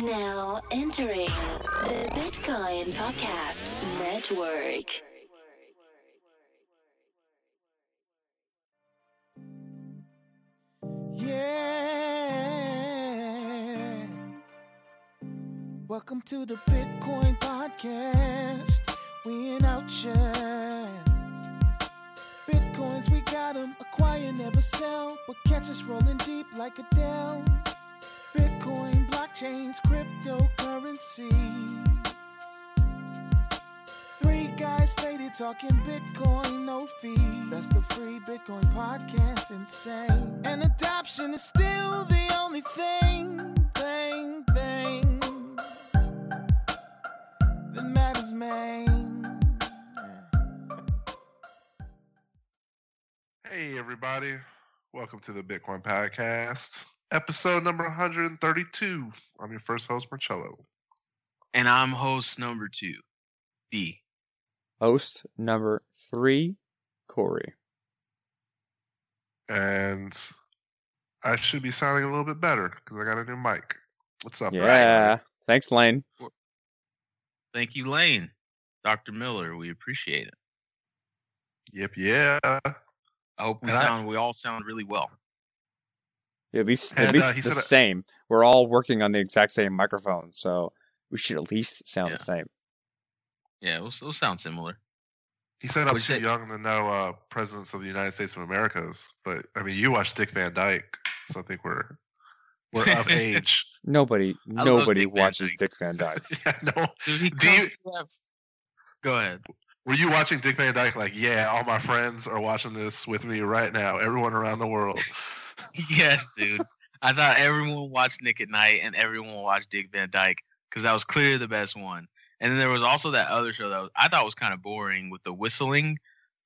Now entering the Bitcoin Podcast Network. Yeah. Welcome to the Bitcoin Podcast. We in outshine. Bitcoins, we got got 'em. Acquire, never sell. But catch us rolling deep like a Dell. Bitcoin, blockchains, cryptocurrencies. Three guys faded talking Bitcoin, no fee. Best of free Bitcoin podcast, insane. And adoption is still the only thing, thing, thing that matters, man. Hey, everybody. Welcome to the Bitcoin Podcast, episode number 132. I'm your first host, Marcello. And I'm host number two, B. Host number three, Corey. And I should be sounding a little bit better because I got a new mic. What's up? Yeah. Thanks, Lane. Thank you, Lane. Dr. Miller, we appreciate it. Yep, yeah. I hope we And I- sound we all sound really well. At least, And, at least uh, the said it- same. We're all working on the exact same microphone, so we should at least sound Yeah. the same. Yeah, we'll, we'll sound similar. He said I'm too say? young to know uh, presidents of the United States of Americas, but I mean, you watch Dick Van Dyke, so I think we're we're of age. Nobody, I nobody Dick Van watches Dyke. Dick Van Dyke. yeah, no. Do you- comes Go ahead. Were you watching Dick Van Dyke? Like, yeah, all my friends are watching this with me right now. Everyone around the world. yes, dude. I thought everyone watched Nick at Nite and everyone watched Dick Van Dyke because that was clearly the best one. And then there was also that other show that was, I thought was kind of boring with the whistling.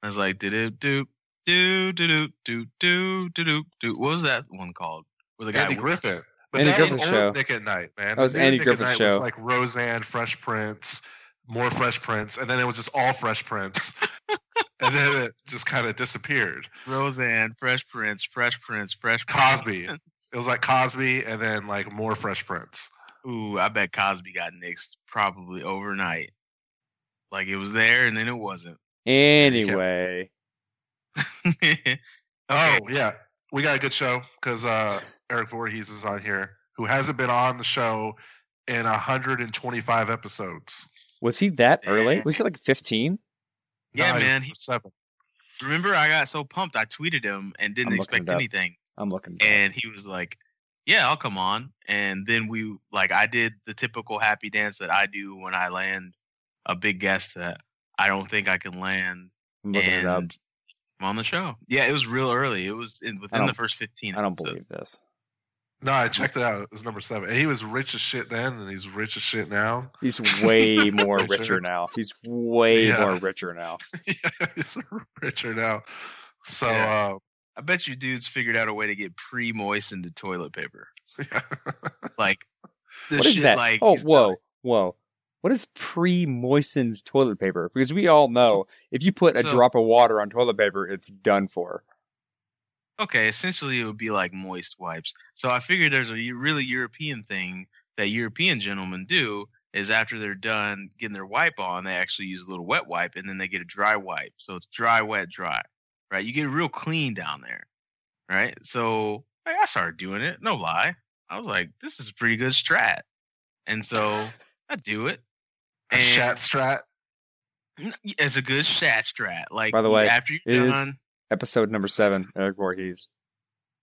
I was like, do do do do do do do do do do. What was that one called? Where the guy Andy whi- Griffith. But Andy that was Griffith old show. Nick at Nite, man. That was The new Andy Nick at Griffith Night was like Roseanne, Fresh Prince, more Fresh Prince, and then it was just all Fresh Prince, and then it just kind of disappeared. Roseanne, Fresh Prince, Fresh Prince, Fresh Prince. Cosby. It was like Cosby, and then like more Fresh Prince. Ooh, I bet Cosby got nixed probably overnight. Like it was there and then it wasn't. Anyway, Oh yeah, we got a good show because uh, Erik Voorhees is on here, who hasn't been on the show in 125 episodes. was he that early? Was he like 15? Yeah, No, man, he- seven. Remember, I got so pumped. I tweeted him and didn't I'm expect anything. I'm looking. And he was like, Yeah, I'll come on. And then we, like, I did the typical happy dance that I do when I land a big guest that I don't think I can land. I'm looking and it up. I'm on the show. Yeah, it was real early. It was in, within the first 15 I don't episodes. believe this. No, I checked it out. It was number seven. And he was rich as shit then, and he's rich as shit now. He's way more Richer. richer now. He's way Yeah. more richer now. yeah, he's richer now. So, Yeah. I bet you dudes figured out a way to get pre-moistened toilet paper. uh, Like, the What is shit, that? Like, oh, is whoa, whoa. What is pre-moistened toilet paper? Because we all know if you put a So- drop of water on toilet paper, it's done for. Okay, essentially it would be like moist wipes. So I figured there's a really European thing that European gentlemen do is after they're done getting their wipe on, they actually use a little wet wipe and then they get a dry wipe. So it's dry, wet, dry. Right? You get real clean down there. Right? So like, I started doing it, no lie. I was like, this is a pretty good strat. And so I do it. a shat strat. It's a good shat strat. Like By the way, after you're is- done, Episode number seven, Erik Voorhees.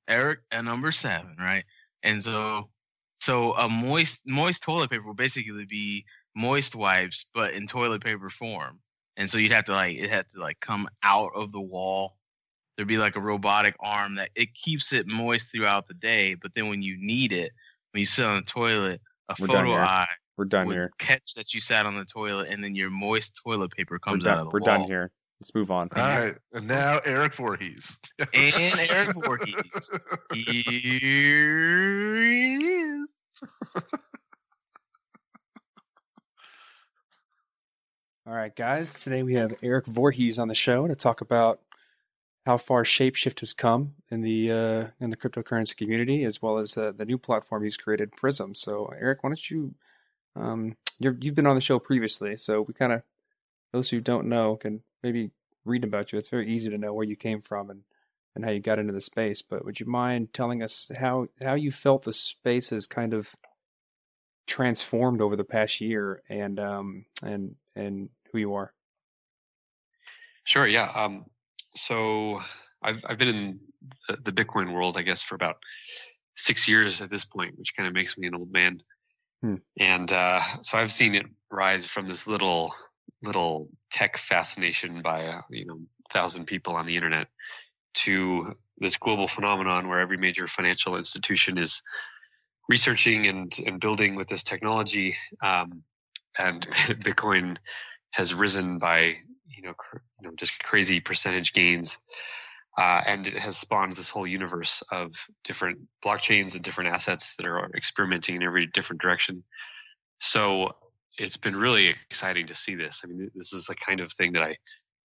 Erik at number seven, right? And so, so a moist moist toilet paper will basically be moist wipes, but in toilet paper form. And so you'd have to like it had to like come out of the wall. There'd be like a robotic arm that it keeps it moist throughout the day, but then when you need it, when you sit on the toilet, a We're photo eye We're done would here. catch that you sat on the toilet, and then your moist toilet paper We're comes out of the We're wall. done here. Let's move on. All right, and now Erik Voorhees. And Erik Voorhees. Here he is. All right, guys. Today we have Erik Voorhees on the show to talk about how far Shapeshift has come in the uh, in the cryptocurrency community, as well as uh, the new platform he's created, Prism. So, Erik, why don't you? Um, you have been on the show previously, so we kind of those who don't know can maybe read about you. It's very easy to know where you came from and and how you got into the space. But would you mind telling us how how you felt the space has kind of transformed over the past year, and um and and who you are? Sure. Yeah. Um, so I've I've been in the, the, Bitcoin world, I guess, for about six years at this point, which kind of makes me an old man. Hmm. And uh, so I've seen it rise from this little little tech fascination by you know thousand people on the internet to this global phenomenon where every major financial institution is researching and and building with this technology. Um, and Bitcoin has risen by you know, cr- you know, just crazy percentage gains. Uh, and it has spawned this whole universe of different blockchains and different assets that are experimenting in every different direction. So it's been really exciting to see this. I mean, this is the kind of thing that I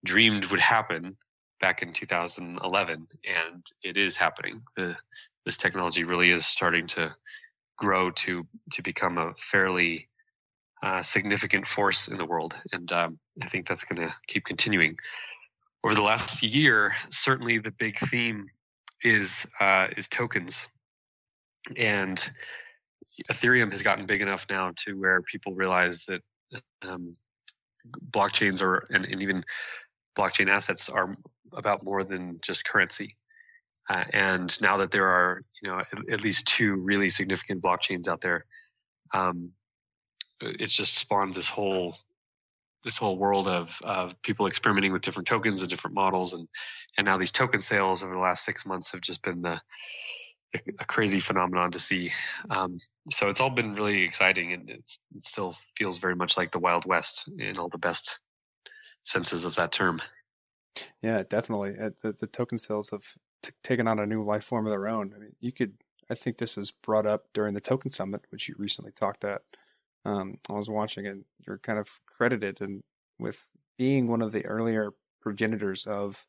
dreamed would happen back in 2011, and it is happening. The, this technology really is starting to grow to to become a fairly uh, significant force in the world, and um, I think that's going to keep continuing. Over the last year, certainly the big theme is uh, is tokens, and Ethereum has gotten big enough now to where people realize that um, blockchains are and, and, even blockchain assets are about more than just currency. Uh, and now that there are, you know, at, at, least two really significant blockchains out there, um, it's just spawned this whole this whole world of of people experimenting with different tokens and different models and and now these token sales over the last six months have just been the a crazy phenomenon to see. Um, so it's all been really exciting, and it still feels very much like the Wild West in all the best senses of that term. Yeah, definitely. Uh, the, the token sales have t- taken on a new life form of their own. I mean, you could. I think this was brought up during the Token Summit, which you recently talked at um, I was watching it. You're kind of credited and with being one of the earlier progenitors of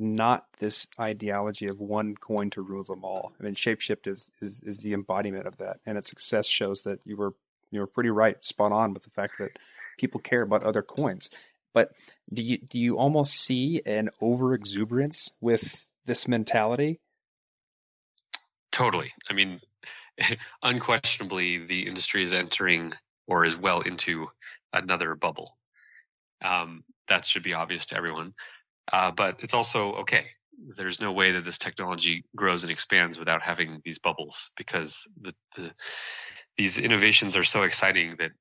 not this ideology of one coin to rule them all. I mean, Shapeshift is, is is the embodiment of that, and its success shows that you were you were pretty right, spot on with the fact that people care about other coins. But do you do you almost see an over exuberance with this mentality? Totally. I mean, unquestionably the industry is entering or is well into another bubble. Um, that should be obvious to everyone. Uh, but it's also okay. There's no way that this technology grows and expands without having these bubbles because the, the these innovations are so exciting that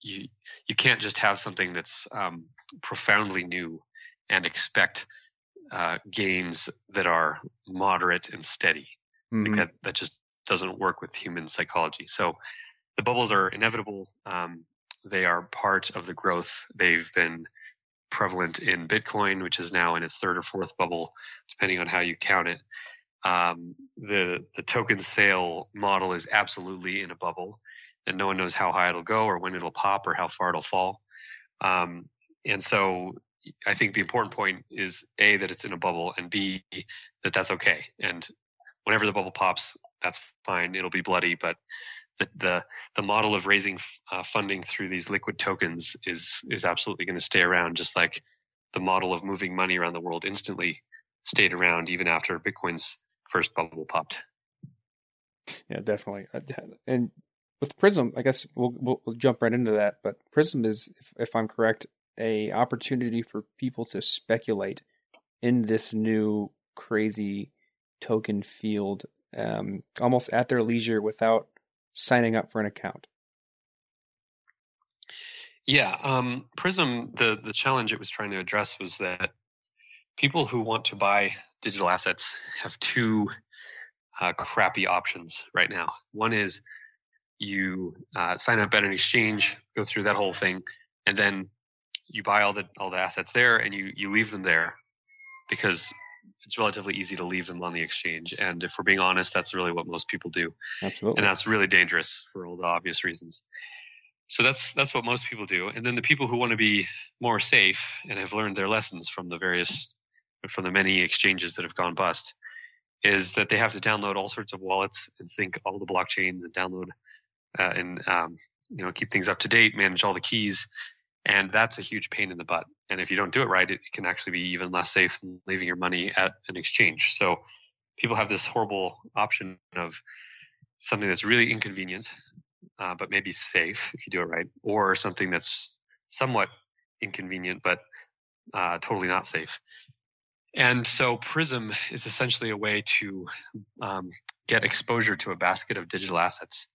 you you can't just have something that's um, profoundly new and expect uh, gains that are moderate and steady. Mm-hmm. Like that that just doesn't work with human psychology. So the bubbles are inevitable. Um, they are part of the growth. They've been prevalent in Bitcoin, which is now in its third or fourth bubble, depending on how you count it. Um, the the token sale model is absolutely in a bubble, and no one knows how high it'll go or when it'll pop or how far it'll fall. Um, and so, I think the important point is a that it's in a bubble, and b that that's okay. And whenever the bubble pops, that's fine. It'll be bloody, but the the, the model of raising uh, funding through these liquid tokens is is absolutely going to stay around, just like the model of moving money around the world instantly stayed around even after Bitcoin's first bubble popped. Yeah, definitely. Uh, and with Prism, I guess we'll, we'll, we'll jump right into that. But Prism is, if, if I'm correct, a opportunity for people to speculate in this new crazy token field um, almost at their leisure without signing up for an account. Yeah, um, Prism. The the challenge it was trying to address was that people who want to buy digital assets have two uh, crappy options right now. One is you uh, sign up at an exchange, go through that whole thing, and then you buy all the all the assets there, and you you leave them there because it's relatively easy to leave them on the exchange. And if we're being honest, that's really what most people do. Absolutely. And that's really dangerous for all the obvious reasons. So that's that's what most people do. And then the people who want to be more safe and have learned their lessons from the various from the many exchanges that have gone bust is that they have to download all sorts of wallets and sync all the blockchains and download uh, and um, you know keep things up to date, manage all the keys, and that's a huge pain in the butt. And if you don't do it right, it can actually be even less safe than leaving your money at an exchange. So people have this horrible option of something that's really inconvenient, uh, but maybe safe if you do it right, or something that's somewhat inconvenient but uh, totally not safe. And so Prism is essentially a way to um, get exposure to a basket of digital assets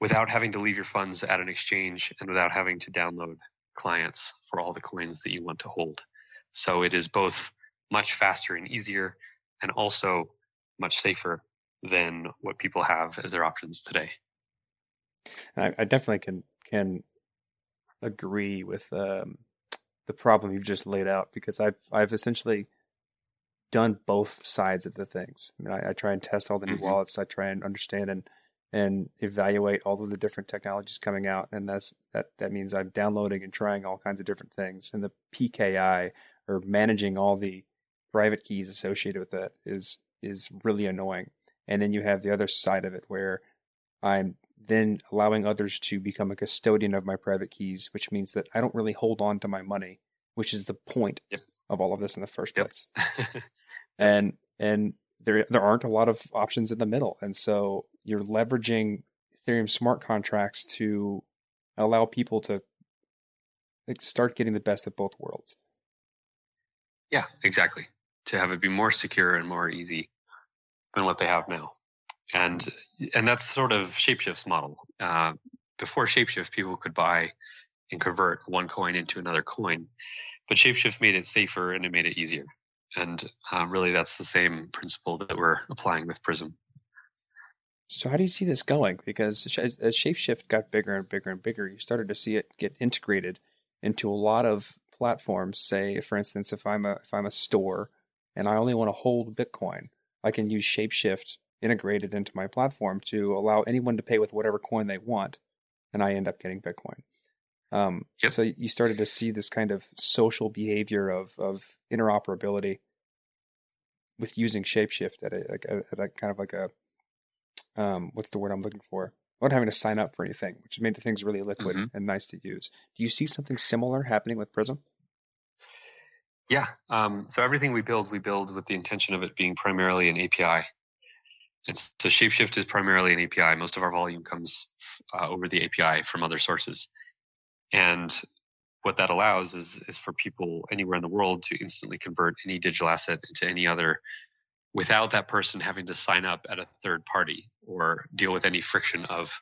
without having to leave your funds at an exchange and without having to download clients for all the coins that you want to hold. So it is both much faster and easier and also much safer than what people have as their options today. I, I definitely can can agree with um, the problem you've just laid out because I've I've essentially done both sides of the things. I mean, I, I try and test all the new mm-hmm. wallets. I try and understand and and evaluate all of the different technologies coming out, and that's that. That means I'm downloading and trying all kinds of different things. And the PKI or managing all the private keys associated with that is is really annoying. And then you have the other side of it where I'm then allowing others to become a custodian of my private keys, which means that I don't really hold on to my money, which is the point yep. of all of this in the first yep. place. and and there there aren't a lot of options in the middle, and so you're leveraging Ethereum smart contracts to allow people to like, start getting the best of both worlds. Yeah, exactly. To have it be more secure and more easy than what they have now, and and that's sort of Shapeshift's model. Uh, before Shapeshift, people could buy and convert one coin into another coin, but Shapeshift made it safer and it made it easier. And uh, really, that's the same principle that we're applying with Prism. So, how do you see this going? Because as, Shapeshift got bigger and bigger and bigger, you started to see it get integrated into a lot of platforms. Say, for instance, if I'm a if I'm a store and I only want to hold Bitcoin, I can use Shapeshift integrated into my platform to allow anyone to pay with whatever coin they want, and I end up getting Bitcoin. Um, yep. So you started to see this kind of social behavior of of interoperability with using Shapeshift at a, like a, at a kind of like a um, what's the word I'm looking for? Without having to sign up for anything, which made the things really liquid mm-hmm. and nice to use. Do you see something similar happening with Prism? Yeah. Um, so everything we build, we build with the intention of it being primarily an API. And so Shapeshift is primarily an API. Most of our volume comes uh, over the API from other sources. And what that allows is, is for people anywhere in the world to instantly convert any digital asset into any other without that person having to sign up at a third party or deal with any friction of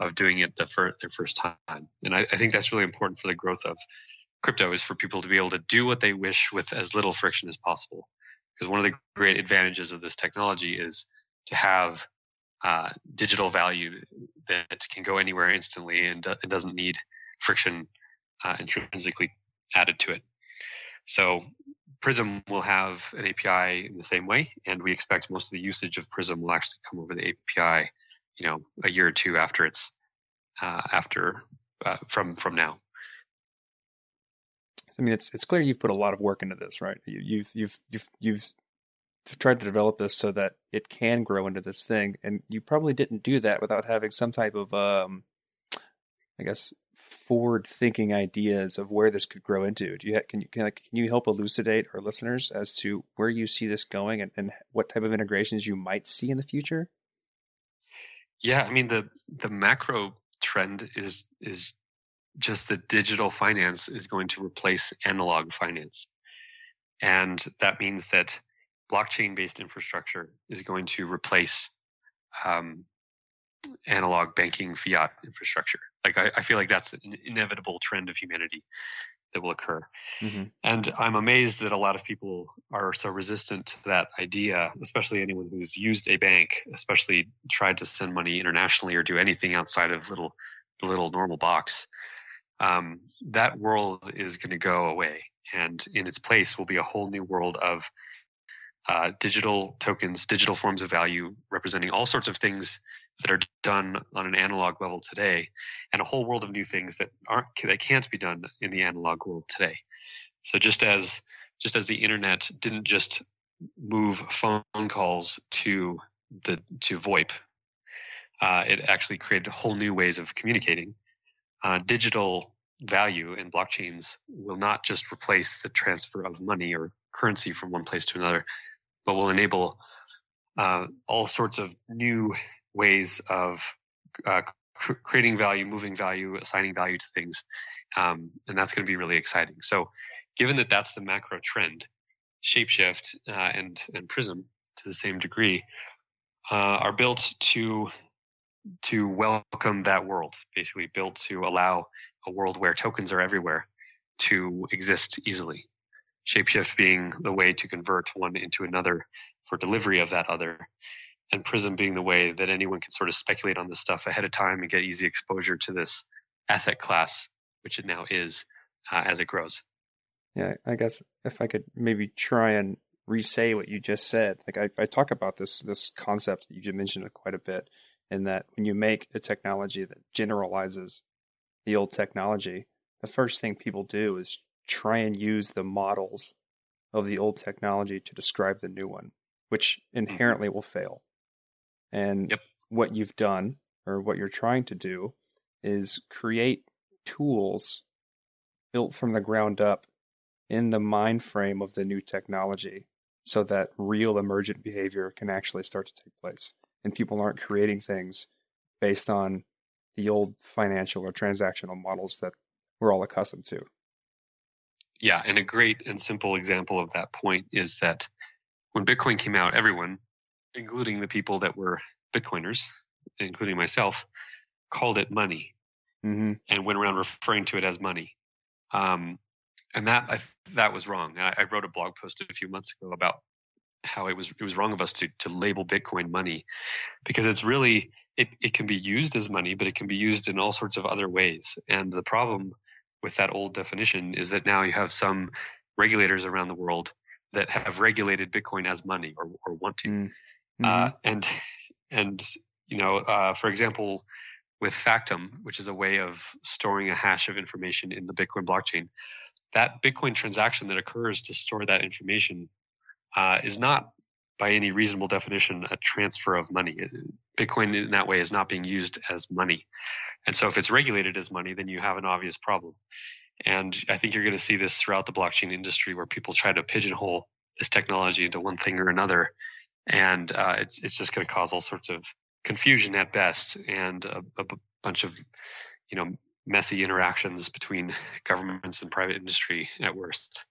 of doing it the fir- their first time. And I, I think that's really important for the growth of crypto is for people to be able to do what they wish with as little friction as possible. Because one of the great advantages of this technology is to have uh, digital value that can go anywhere instantly and uh, it doesn't need friction uh, intrinsically added to it. So Prism will have an API in the same way, and we expect most of the usage of Prism will actually come over the API, you know, a year or two after it's uh, after uh, from from now. I mean, it's it's clear you've put a lot of work into this, right? You, you've you've you've you've tried to develop this so that it can grow into this thing, and you probably didn't do that without having some type of, um, I guess, forward thinking ideas of where this could grow into. Do you can you can, can you help elucidate our listeners as to where you see this going and, and what type of integrations you might see in the future? Yeah, I mean the the macro trend is is just that digital finance is going to replace analog finance. And that means that blockchain based infrastructure is going to replace um, analog banking fiat infrastructure. Like I, I, feel like that's an inevitable trend of humanity that will occur. Mm-hmm. And I'm amazed that a lot of people are so resistant to that idea, especially anyone who's used a bank, especially tried to send money internationally or do anything outside of little the little normal box. Um, that world is going to go away, and in its place will be a whole new world of uh, digital tokens, digital forms of value representing all sorts of things that are done on an analog level today, and a whole world of new things that aren't that can't be done in the analog world today. So just as just as the internet didn't just move phone calls to the to VoIP, uh, it actually created whole new ways of communicating. Uh, digital value in blockchains will not just replace the transfer of money or currency from one place to another, but will enable uh, all sorts of new ways of uh, cr- creating value, moving value, assigning value to things, um, and that's going to be really exciting. So, given that that's the macro trend, Shapeshift uh, and and Prism to the same degree uh, are built to to welcome that world. Basically, built to allow a world where tokens are everywhere to exist easily. Shapeshift being the way to convert one into another for delivery of that other, and Prism being the way that anyone can sort of speculate on this stuff ahead of time and get easy exposure to this asset class, which it now is uh, as it grows. Yeah, I guess if I could maybe try and re-say what you just said, like I, I talk about this this concept that you just mentioned quite a bit, in that when you make a technology that generalizes the old technology, the first thing people do is try and use the models of the old technology to describe the new one, which mm-hmm. inherently will fail. And yep. what you've done, or what you're trying to do, is create tools built from the ground up in the mind frame of the new technology so that real emergent behavior can actually start to take place. And people aren't creating things based on the old financial or transactional models that we're all accustomed to. Yeah, and a great and simple example of that point is that when Bitcoin came out, everyone, including the people that were Bitcoiners, including myself, called it money mm-hmm. and went around referring to it as money. Um, and that I, that was wrong. I, I, wrote a blog post a few months ago about how it was it was wrong of us to to label Bitcoin money because it's really it, it can be used as money, but it can be used in all sorts of other ways. And the problem with that old definition is that now you have some regulators around the world that have regulated Bitcoin as money or, or want to. Mm, mm-hmm. Uh, and and you know, uh, for example, with Factom, which is a way of storing a hash of information in the Bitcoin blockchain, that Bitcoin transaction that occurs to store that information uh, is not by any reasonable definition a transfer of money. Bitcoin in that way is not being used as money. And so if it's regulated as money, then you have an obvious problem. And I think you're going to see this throughout the blockchain industry where people try to pigeonhole this technology into one thing or another. And uh, it's, it's just going to cause all sorts of confusion at best and a, a bunch of, you know, messy interactions between governments and private industry at worst.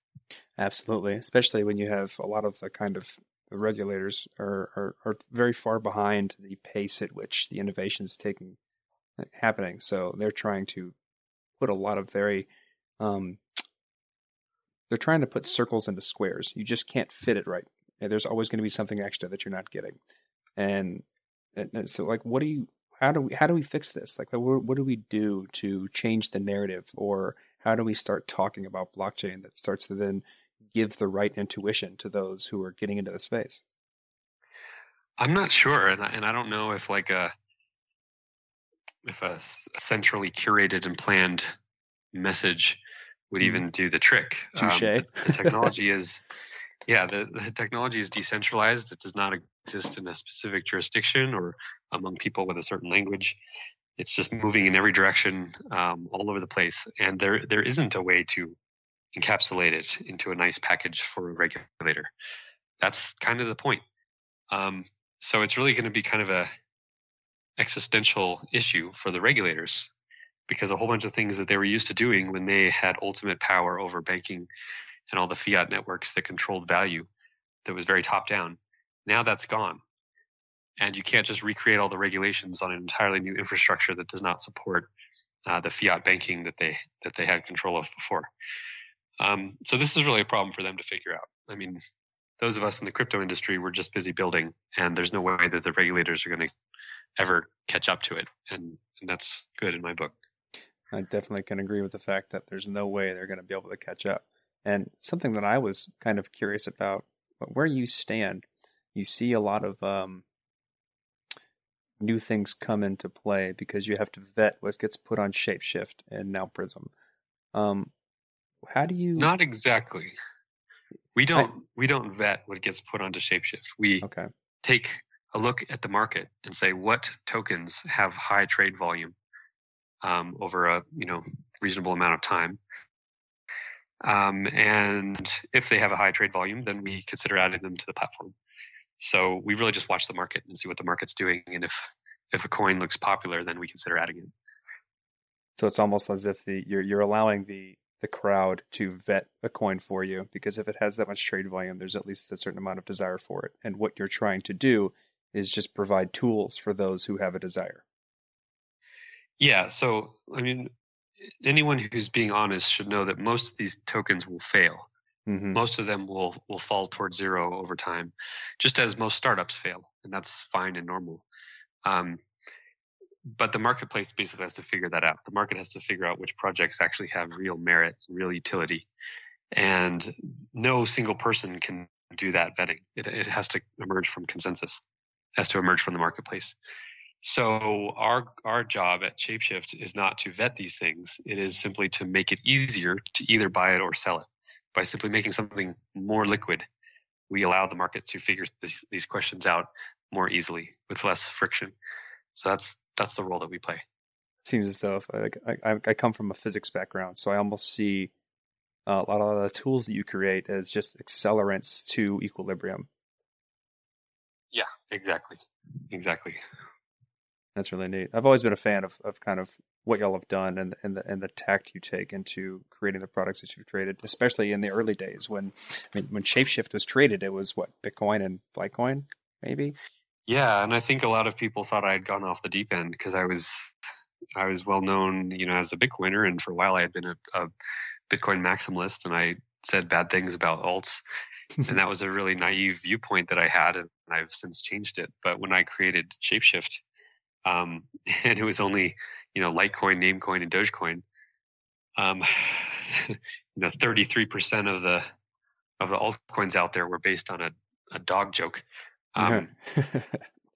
Absolutely, especially when you have a lot of the kind of the regulators are, are, are very far behind the pace at which the innovation is taking uh, happening. So they're trying to put a lot of very um, they're trying to put circles into squares. You just can't fit it right. There's always going to be something extra that you're not getting. And, and so like what do you how do we how do we fix this? Like what, what do we do to change the narrative or how do we start talking about blockchain that starts to then give the right intuition to those who are getting into the space? I'm not sure, and I, and I don't know if like a if a centrally curated and planned message would even mm. do the trick. Um, the technology is, yeah, the, the technology is decentralized. It does not exist in a specific jurisdiction or among people with a certain language. It's just moving in every direction, um, all over the place, and there there isn't a way to encapsulate it into a nice package for a regulator. That's kind of the point. Um, so it's really going to be kind of a existential issue for the regulators because a whole bunch of things that they were used to doing when they had ultimate power over banking and all the fiat networks that controlled value that was very top down now that's gone and you can't just recreate all the regulations on an entirely new infrastructure that does not support uh, the fiat banking that they that they had control of before um, so this is really a problem for them to figure out. I mean, those of us in the crypto industry were just busy building, and there's no way that the regulators are going to ever catch up to it, and, and that's good in my book. I definitely can agree with the fact that there's no way they're going to be able to catch up. And something that I was kind of curious about, where you stand, you see a lot of um, new things come into play because you have to vet what gets put on Shapeshift and now Prism. Um, how do you? Not exactly. We don't I, we don't vet what gets put onto Shapeshift. We okay. take a look at the market and say what tokens have high trade volume um, over a you know reasonable amount of time. Um, and if they have a high trade volume, then we consider adding them to the platform. So we really just watch the market and see what the market's doing, and if if a coin looks popular, then we consider adding it. So it's almost as if the you're you're allowing the the crowd to vet a coin for you because if it has that much trade volume, there's at least a certain amount of desire for it. And what you're trying to do is just provide tools for those who have a desire. Yeah. So I mean, anyone who's being honest should know that most of these tokens will fail. Mm-hmm. Most of them will will fall towards zero over time, just as most startups fail, and that's fine and normal. Um, but the marketplace basically has to figure that out. The market has to figure out which projects actually have real merit, real utility, and no single person can do that vetting. It, it has to emerge from consensus, has to emerge from the marketplace. So our our job at Shapeshift is not to vet these things. It is simply to make it easier to either buy it or sell it. By simply making something more liquid, we allow the market to figure this, these questions out more easily with less friction. So that's that's the role that we play. It seems as though I, I, I come from a physics background, so I almost see a lot of the tools that you create as just accelerants to equilibrium. Yeah, exactly, exactly. That's really neat. I've always been a fan of, of kind of what y'all have done and and the and the tact you take into creating the products that you've created, especially in the early days when I mean when Shapeshift was created, it was what Bitcoin and Litecoin, maybe. Yeah, and I think a lot of people thought I had gone off the deep end because I was I was well known, you know, as a Bitcoiner, and for a while I had been a, a Bitcoin maximalist, and I said bad things about alts, and that was a really naive viewpoint that I had, and I've since changed it. But when I created Shapeshift, um, and it was only you know Litecoin, Namecoin, and Dogecoin. Um, you know, 33% of the of the altcoins out there were based on a, a dog joke. Um,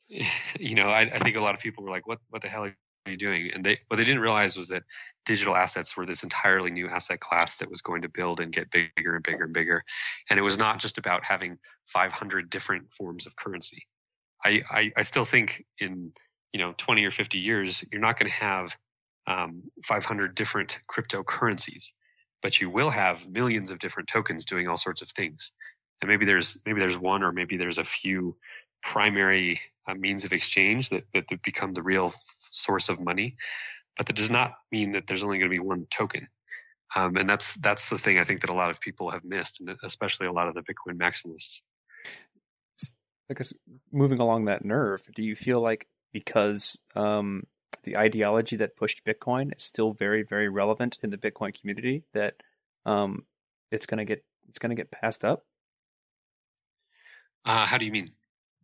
you know, I, I, think a lot of people were like, "What what the hell are you doing?" And they what they didn't realize was that digital assets were this entirely new asset class that was going to build and get bigger and bigger and bigger. And it was not just about having 500 different forms of currency. I, I, I still think in you know 20 or 50 years you're not going to have um, 500 different cryptocurrencies but you will have millions of different tokens doing all sorts of things. And maybe there's maybe there's one or maybe there's a few primary uh, means of exchange that, that, that become the real source of money but that does not mean that there's only going to be one token. Um, and that's that's the thing i think that a lot of people have missed and especially a lot of the bitcoin maximalists. I guess moving along that nerve, do you feel like because um, the ideology that pushed Bitcoin is still very, very relevant in the Bitcoin community. That um, it's gonna get it's gonna get passed up. Uh, how do you mean?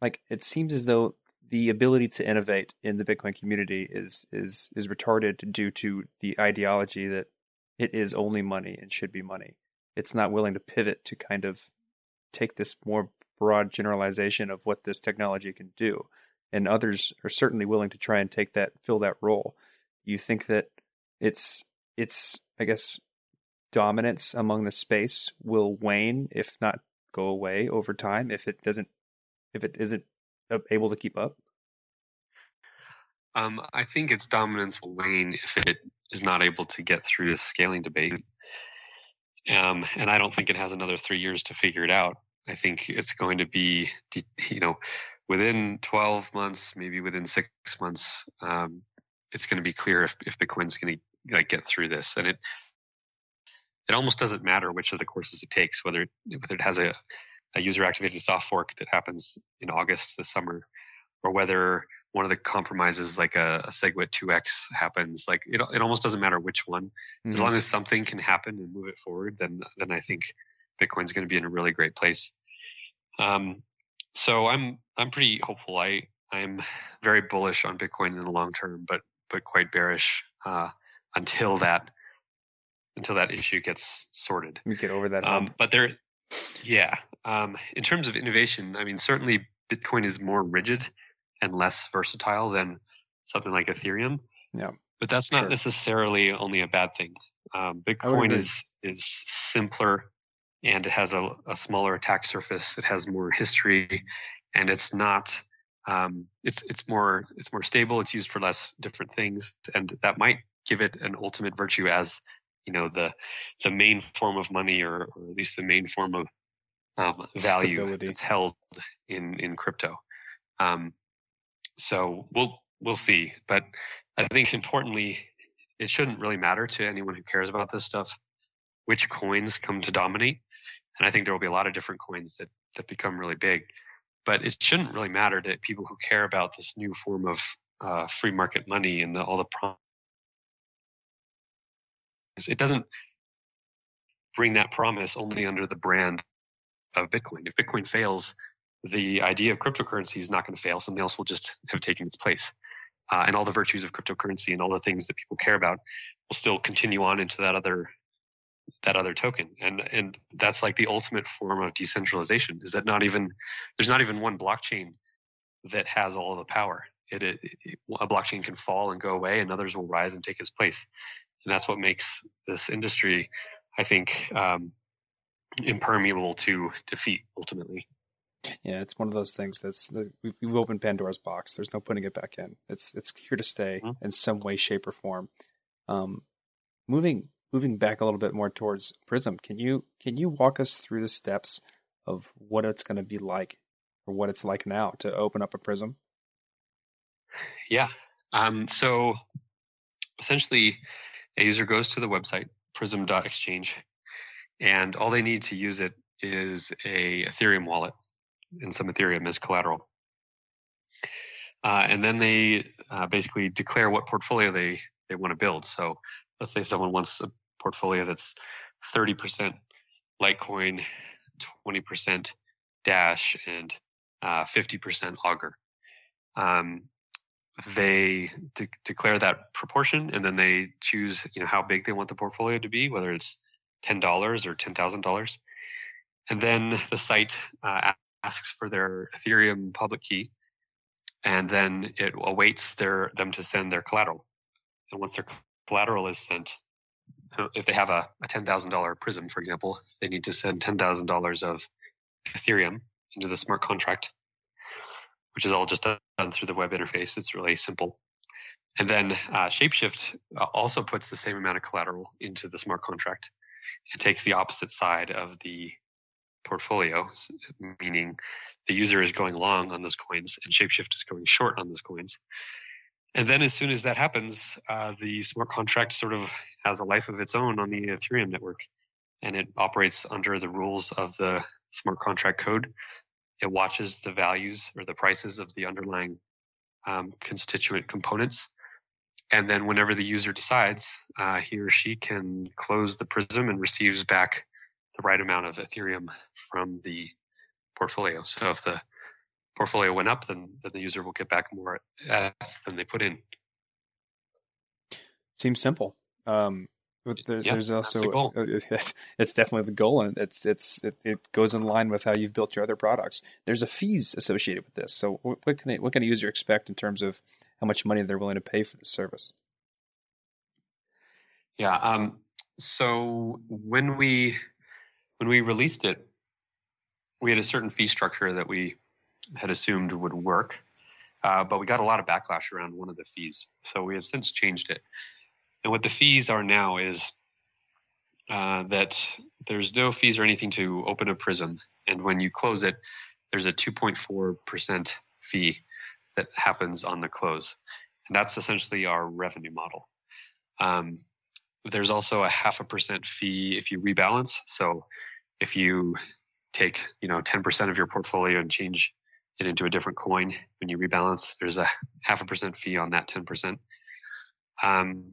Like it seems as though the ability to innovate in the Bitcoin community is is is retarded due to the ideology that it is only money and should be money. It's not willing to pivot to kind of take this more broad generalization of what this technology can do and others are certainly willing to try and take that fill that role. You think that it's it's I guess dominance among the space will wane if not go away over time if it doesn't if it isn't able to keep up. Um, I think its dominance will wane if it is not able to get through this scaling debate. Um, and I don't think it has another three years to figure it out. I think it's going to be, you know, within 12 months, maybe within six months, um, it's going to be clear if, if Bitcoin's going to like get through this. And it it almost doesn't matter which of the courses it takes, whether it, whether it has a, a user activated soft fork that happens in August this summer, or whether one of the compromises like a, a SegWit 2x happens. Like it, it almost doesn't matter which one, mm-hmm. as long as something can happen and move it forward. Then then I think Bitcoin's going to be in a really great place. Um, so I'm I'm pretty hopeful. I I'm very bullish on Bitcoin in the long term, but but quite bearish uh, until that until that issue gets sorted. We get over that. Um, but there, yeah. Um, in terms of innovation, I mean, certainly Bitcoin is more rigid and less versatile than something like Ethereum. Yeah. But that's not sure. necessarily only a bad thing. Um, Bitcoin is is simpler and it has a, a smaller attack surface. It has more history, and it's not. Um, it's it's more it's more stable. It's used for less different things, and that might give it an ultimate virtue as you know the the main form of money, or, or at least the main form of um, value Stability. that's held in in crypto. Um, so we'll we'll see, but I think importantly, it shouldn't really matter to anyone who cares about this stuff which coins come to dominate. And I think there will be a lot of different coins that that become really big. But it shouldn't really matter to people who care about this new form of uh, free market money and the, all the promise. It doesn't bring that promise only under the brand of Bitcoin. If Bitcoin fails, the idea of cryptocurrency is not going to fail. Something else will just have taken its place. Uh, and all the virtues of cryptocurrency and all the things that people care about will still continue on into that other that other token. And and that's like the ultimate form of decentralization is that not even there's not even one blockchain that has all the power. It, it, it, a blockchain can fall and go away and others will rise and take its place. And that's what makes this industry i think um, impermeable to defeat ultimately. Yeah it's one of those things that's we've, we've opened pandora's box. There's no putting it back in. It's it's here to stay mm-hmm. in some way shape or form. Um, moving moving back a little bit more towards Prism, can you can you walk us through the steps of what it's going to be like, or what it's like now to open up a Prism? Yeah. Um, so essentially, a user goes to the website prism.exchange, and all they need to use it is a Ethereum wallet and some Ethereum as collateral. Uh, and then they uh, basically declare what portfolio they they want to build. So let's say someone wants a portfolio that's 30% Litecoin, 20% Dash, and uh, 50% Augur. Um, they de- declare that proportion, and then they choose, you know, how big they want the portfolio to be, whether it's ten dollars or ten thousand dollars, and then the site uh, asks for their Ethereum public key, and then it awaits their them to send their collateral. And once their collateral is sent, if they have a, a $10,000 prism, for example, if they need to send $10,000 of Ethereum into the smart contract, which is all just done through the web interface. It's really simple. And then uh, Shapeshift uh, also puts the same amount of collateral into the smart contract and takes the opposite side of the portfolio, meaning the user is going long on those coins and Shapeshift is going short on those coins. And then as soon as that happens, uh, the smart contract sort of has a life of its own on the Ethereum network and it operates under the rules of the smart contract code. It watches the values or the prices of the underlying um, constituent components. And then whenever the user decides, uh, he or she can close the prism and receives back the right amount of Ethereum from the portfolio. So if the portfolio went up, then, then the user will get back more ETH than they put in. Seems simple. Um, but there, yeah, there's also the it's definitely the goal, and it's it's it, it, goes in line with how you've built your other products. There's a fees associated with this. So what, what can what can a user expect in terms of how much money they're willing to pay for the service? Yeah. Um, so when we when we released it, we had a certain fee structure that we had assumed would work. Uh, but we got a lot of backlash around one of the fees. So we have since changed it. And what the fees are now is uh, that there's no fees or anything to open a prism. And when you close it, there's a 2.4% fee that happens on the close. And that's essentially our revenue model. Um, there's also a half a percent fee if you rebalance. So if you take, you know, 10% of your portfolio and change it into a different coin when you rebalance. There's a half a percent fee on that 10%. Um,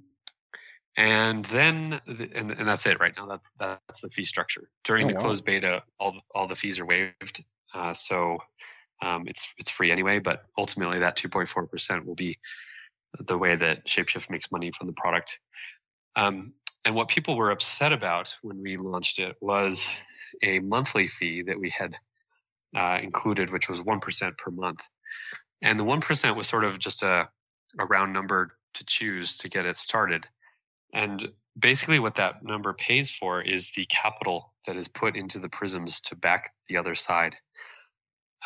and then, the, and, and that's it right now. That, that's the fee structure. During oh, the wow. closed beta, all, all the fees are waived. Uh, so um, it's, it's free anyway, but ultimately that 2.4% will be the way that Shapeshift makes money from the product. Um, and what people were upset about when we launched it was a monthly fee that we had uh, included, which was 1% per month. And the 1% was sort of just a, a round number to choose to get it started. And basically what that number pays for is the capital that is put into the prisms to back the other side.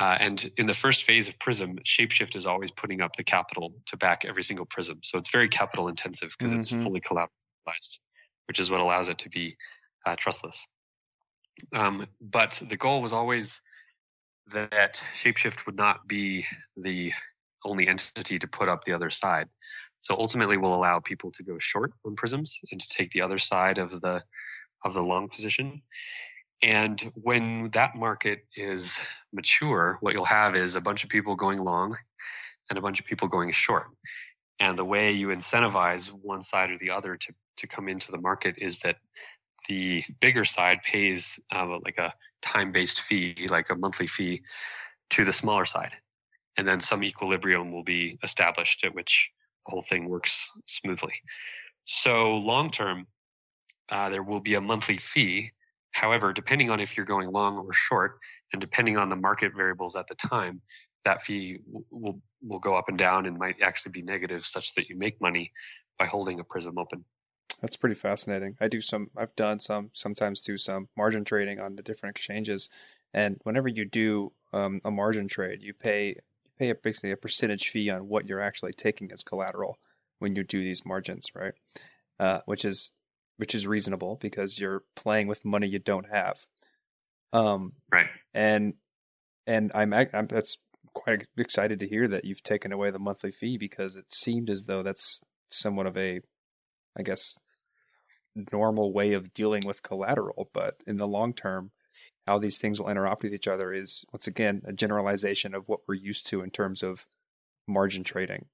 Uh, and in the first phase of Prism, Shapeshift is always putting up the capital to back every single Prism. So it's very capital intensive because mm-hmm. it's fully collateralized, which is what allows it to be uh, trustless. Um, but the goal was always that Shapeshift would not be the only entity to put up the other side. So ultimately, we'll allow people to go short on prisms and to take the other side of the of the long position. And when that market is mature, what you'll have is a bunch of people going long and a bunch of people going short. And the way you incentivize one side or the other to, to come into the market is that the bigger side pays uh, like a time based fee, like a monthly fee to the smaller side. And then some equilibrium will be established at which the whole thing works smoothly. So long term, uh, there will be a monthly fee However, depending on if you're going long or short, and depending on the market variables at the time, that fee will will go up and down and might actually be negative, such that you make money by holding a prism open. That's pretty fascinating. I do some. I've done some. Sometimes do some margin trading on the different exchanges, and whenever you do um, a margin trade, you pay you pay a, basically a percentage fee on what you're actually taking as collateral when you do these margins, right? Uh, which is which is reasonable because you're playing with money you don't have. Um, right. And and I'm, I'm that's quite excited to hear that you've taken away the monthly fee because it seemed as though that's somewhat of a, I guess, normal way of dealing with collateral. But in the long term, how these things will interact with each other is once again a generalization of what we're used to in terms of margin trading.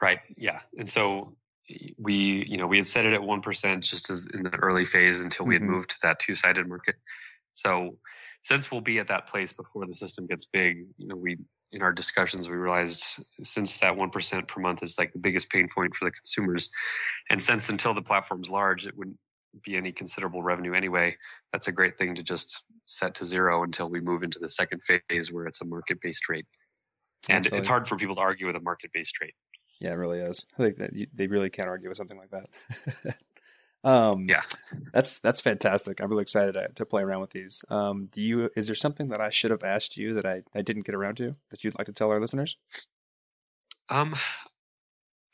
Right. Yeah. And so we you know we had set it at one percent just as in the early phase until we had mm-hmm. moved to that two sided market. So since we'll be at that place before the system gets big, you know we in our discussions we realized since that one percent per month is like the biggest pain point for the consumers, and since until the platform's large, it wouldn't be any considerable revenue anyway. That's a great thing to just set to zero until we move into the second phase where it's a market based rate. And it's hard for people to argue with a market based rate. Yeah, it really is. I think that you, they really can't argue with something like that. um, yeah, that's that's fantastic. I'm really excited to, to play around with these. Um, do you? Is there something that I should have asked you that I, I didn't get around to that you'd like to tell our listeners? Um,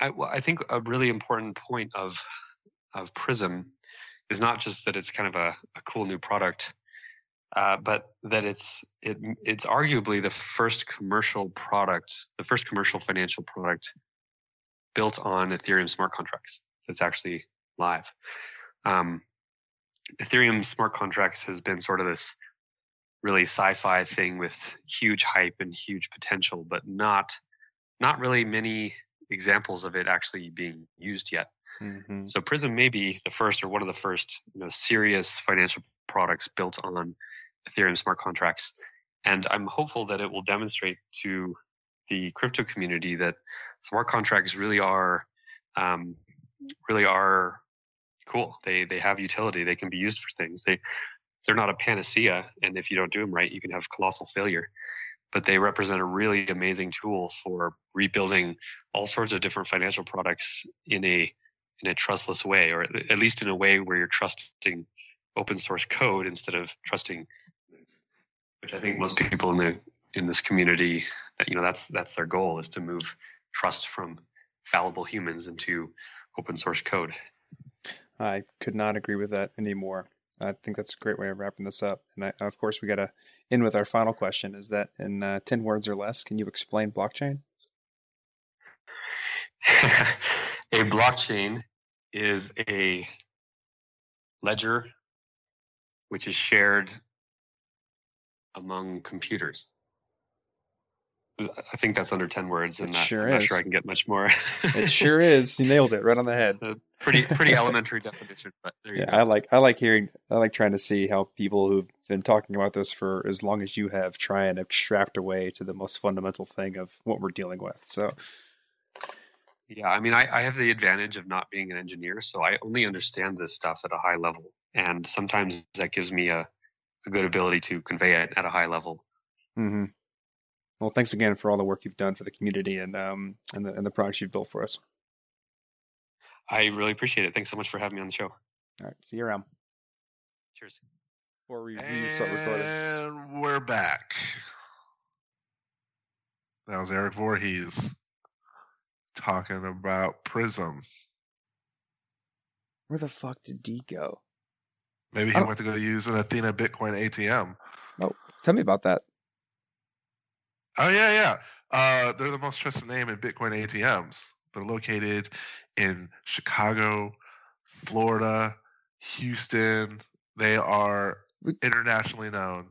I well, I think a really important point of of Prism is not just that it's kind of a, a cool new product, uh, but that it's it, it's arguably the first commercial product, the first commercial financial product built on Ethereum smart contracts. That's actually live. Um, Ethereum smart contracts has been sort of this really sci-fi thing with huge hype and huge potential, but not not really many examples of it actually being used yet. Mm-hmm. So Prism may be the first or one of the first, you know, serious financial products built on Ethereum smart contracts. And I'm hopeful that it will demonstrate to the crypto community that smart contracts really are um, really are cool. They they have utility. They can be used for things. They they're not a panacea, and if you don't do them right, you can have colossal failure. But they represent a really amazing tool for rebuilding all sorts of different financial products in a in a trustless way, or at least in a way where you're trusting open source code instead of trusting, which I think most people in the in this community that you know that's that's their goal is to move trust from fallible humans into open source code. I could not agree with that anymore. I think that's a great way of wrapping this up. And I, of course, we got to end with our final question: Is that in uh, ten words or less? Can you explain blockchain? a blockchain is a ledger which is shared among computers. I think that's under 10 words and sure I'm not sure I can get much more. it sure is. You nailed it right on the head. A pretty pretty elementary definition, but yeah, go. I like I like hearing I like trying to see how people who've been talking about this for as long as you have try and extract away to the most fundamental thing of what we're dealing with. So yeah, I mean I, I have the advantage of not being an engineer, so I only understand this stuff at a high level. And sometimes that gives me a, a good ability to convey it at a high level. Mm-hmm. Well, thanks again for all the work you've done for the community and um, and the and the products you've built for us. I really appreciate it. Thanks so much for having me on the show. All right. See you around. Cheers. Before we, we start recording. And we're back. That was Erik Voorhees talking about Prism. Where the fuck did D go? Maybe he Oh. went to go use an Athena Bitcoin ATM. Oh, tell me about that. Oh yeah, yeah. Uh, they're the most trusted name in Bitcoin ATMs. They're located in Chicago, Florida, Houston. They are internationally known.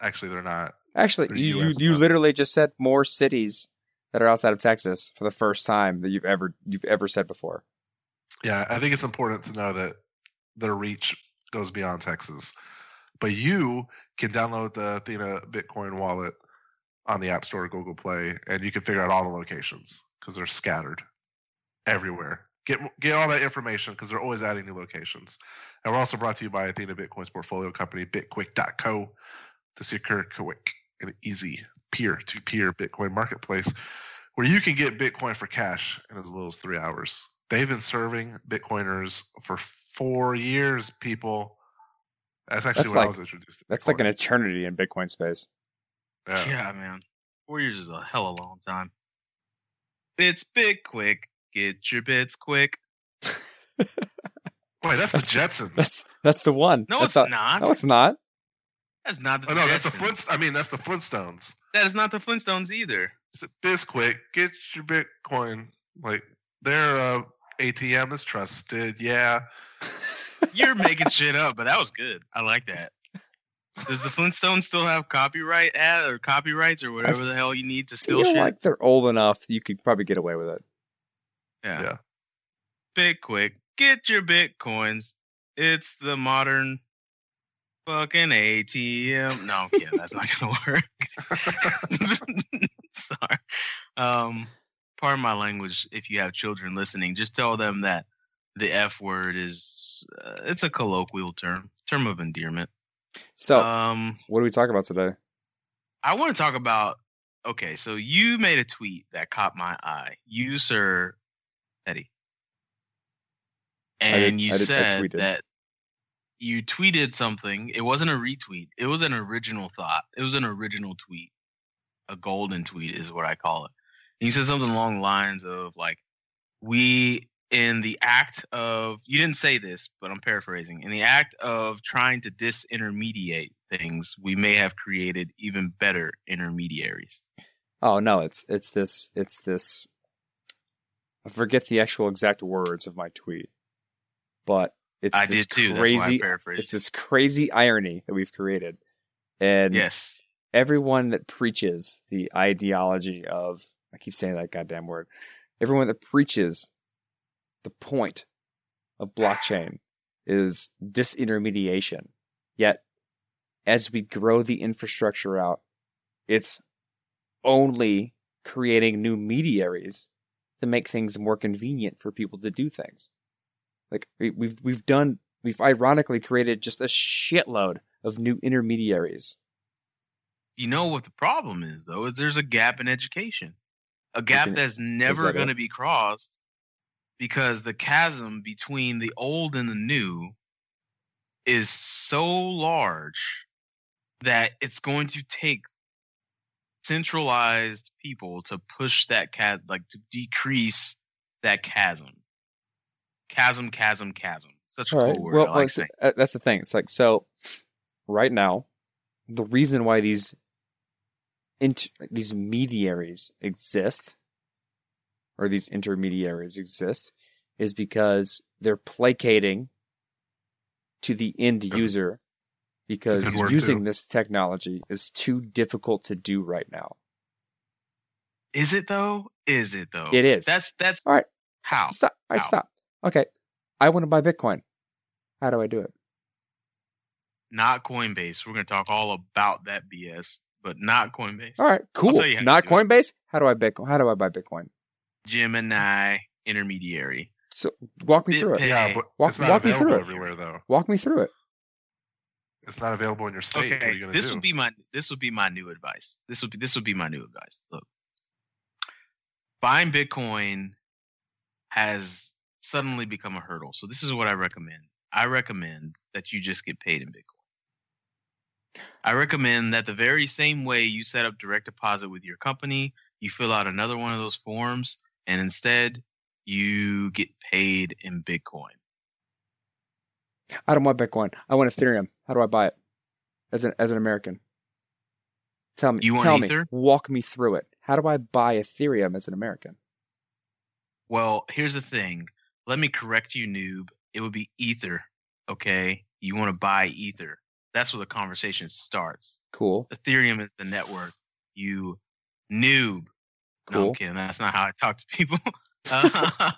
Actually, they're not. Actually, They're you, you, US you now. literally just said more cities that are outside of Texas for the first time that you've ever you've ever said before. Yeah, I think it's important to know that their reach goes beyond Texas. But you can download the Athena Bitcoin wallet on the App Store or Google Play, and you can figure out all the locations because they're scattered everywhere. Get get all that information because they're always adding new locations. And we're also brought to you by Athena Bitcoin's portfolio company, BitQuick.co, to secure quick and easy peer-to-peer Bitcoin marketplace where you can get Bitcoin for cash in as little as three hours. They've been serving Bitcoiners for four years, people. That's actually That's when I was introduced. To That's like an eternity in Bitcoin space. Yeah. Yeah, man. Four years is a hell of a long time. Bits bit quick. Get your bits quick. Wait, that's the Jetsons. That's that's the one. No, that's it's not. No, it's not. That's not the Oh no, that's the Flint. I mean, that's the Flintstones. That is not the Flintstones either. This quick, get your Bitcoin. Like their uh, ATM is trusted. Yeah. You're making shit up, but that was good. I like that. Does the Flintstones still have copyright ad or copyrights or whatever the hell you need to steal feel shit? like they're old enough. You could probably get away with it. yeah. Yeah. Bit quick. Get your bitcoins. It's the modern fucking ATM. No, I'm. That's not gonna work. Sorry. Um, pardon my language. If you have children listening, just tell them that the F word is uh, it's a colloquial term, term of endearment. So, Um, what do we talk about today? I want to talk about. Okay, so you made a tweet that caught my eye. You, sir, Eddie, did- and you I did- said that you tweeted something. It wasn't a retweet. It was an original thought. It was an original tweet. A golden tweet is what I call it. And you said something along the lines of like, "We in the act of you didn't say this, but I'm paraphrasing. In the act of trying to disintermediate things, we may have created even better intermediaries." Oh no, it's it's this it's this. I forget the actual exact words of my tweet, but it's I this did too. That's why I crazy. It's this crazy irony that we've created, and yes. everyone that preaches the ideology of I keep saying that goddamn word. Everyone that preaches the point of blockchain is disintermediation. Yet as we grow the infrastructure out, it's only creating new mediaries to make things more convenient for people to do things. Like we- we've we've done we've ironically created just a shitload of new intermediaries. You know what the problem is though? Is there's a gap in education. A gap that's never that going to be crossed because the chasm between the old and the new is so large that it's going to take centralized people to push that chasm like to decrease that chasm. Chasm, chasm, chasm. Such a All cool word. Well, like well, uh, that's the thing. It's like so. Right now, the reason why these int- these mediaries exist, or these intermediaries exist, is because they're placating to the end user, because using too. this technology is too difficult to do right now. Is it though? Is it though? It is. That's that's All right. how. Stop. All right, Ow. stop. Okay, I want to buy Bitcoin. How do I do it? not Coinbase. We're going to talk all about that BS, but not Coinbase. All right, cool. tell you how to Not do it. Coinbase. How do I Bitcoin? How do I buy Bitcoin? Gemini intermediary. So walk me through it. Yeah, but Walk- it's not walk me available through it. everywhere though. Walk me through it. It's not available in your state. what are Okay, you this do? would be my this would be my new advice. This would be this would be my new advice. Look, buying Bitcoin has suddenly become a hurdle. So this is what I recommend. I recommend that you just get paid in Bitcoin. I recommend that the very same way you set up direct deposit with your company, you fill out another one of those forms, and instead you get paid in Bitcoin. I don't want Bitcoin. I want Ethereum. How do I buy it? As an as an American. Tell me. You want tell Ether? me. Walk me through it. How do I buy Ethereum as an American? Well, here's the thing. Let me correct you, noob. It would be Ether. Okay, you want to buy Ether. That's where the conversation starts. Cool. Ethereum is the network. You noob. No, Cool. I'm kidding. That's not how I talk to people. Uh,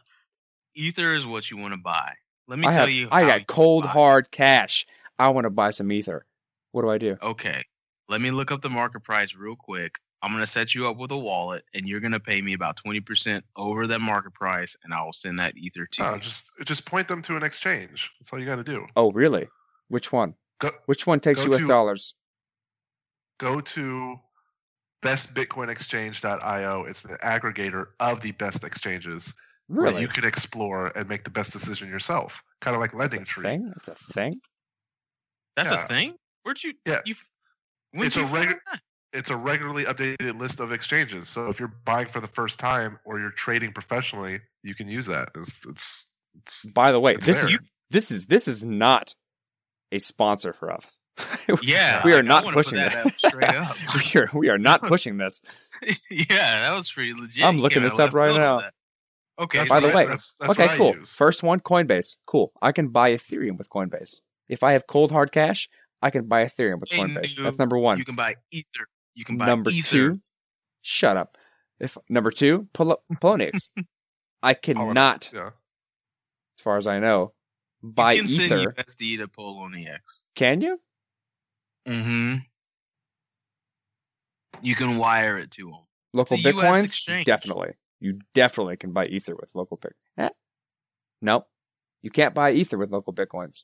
Ether is what you want to buy. Let me I tell have you. I got you cold buy. hard cash. I want to buy some Ether. What do I do? Okay, let me look up the market price real quick. I'm gonna set you up with a wallet, and you're gonna pay me about twenty percent over that market price, and I will send that Ether to No, you. just just point them to an exchange. That's all you got to do. Oh, really? Which one? Go Which one takes US to- dollars? go to bestbitcoinexchange.io. It's the aggregator of the best exchanges where you can explore and make the best decision yourself. Kind of like That's a Lending Tree. thing? That's a thing? That's yeah. a thing. Where'd you? Yeah. You, when'd It's a you find regu- that? It's a regularly updated list of exchanges. So if you're buying for the first time or you're trading professionally, you can use that. It's it's, it's By the way, It's this there. is this is this is not a sponsor for us. Yeah, we are like, not pushing that that. up straight up. we are we are not pushing this. yeah, that was pretty legit. I'm looking came this up right now. Okay, That's By the I- way, that's- that's okay, cool. First one, Coinbase. Cool. I can buy Ethereum with Coinbase. If I have cold hard cash, I can buy Ethereum with Hey, Coinbase. That's number one. you can buy Ether. You can buy number Ether. two, shut up. If number two, Pol- Poloniex. I cannot, Yeah. as far as I know, buy you can Ether. send USD to Poloniex. Can you? Mm-hmm. You can wire it to them. Local It's a US bitcoins? Definitely. You definitely can buy Ether with local pick. Eh? Nope. You can't buy Ether with local bitcoins.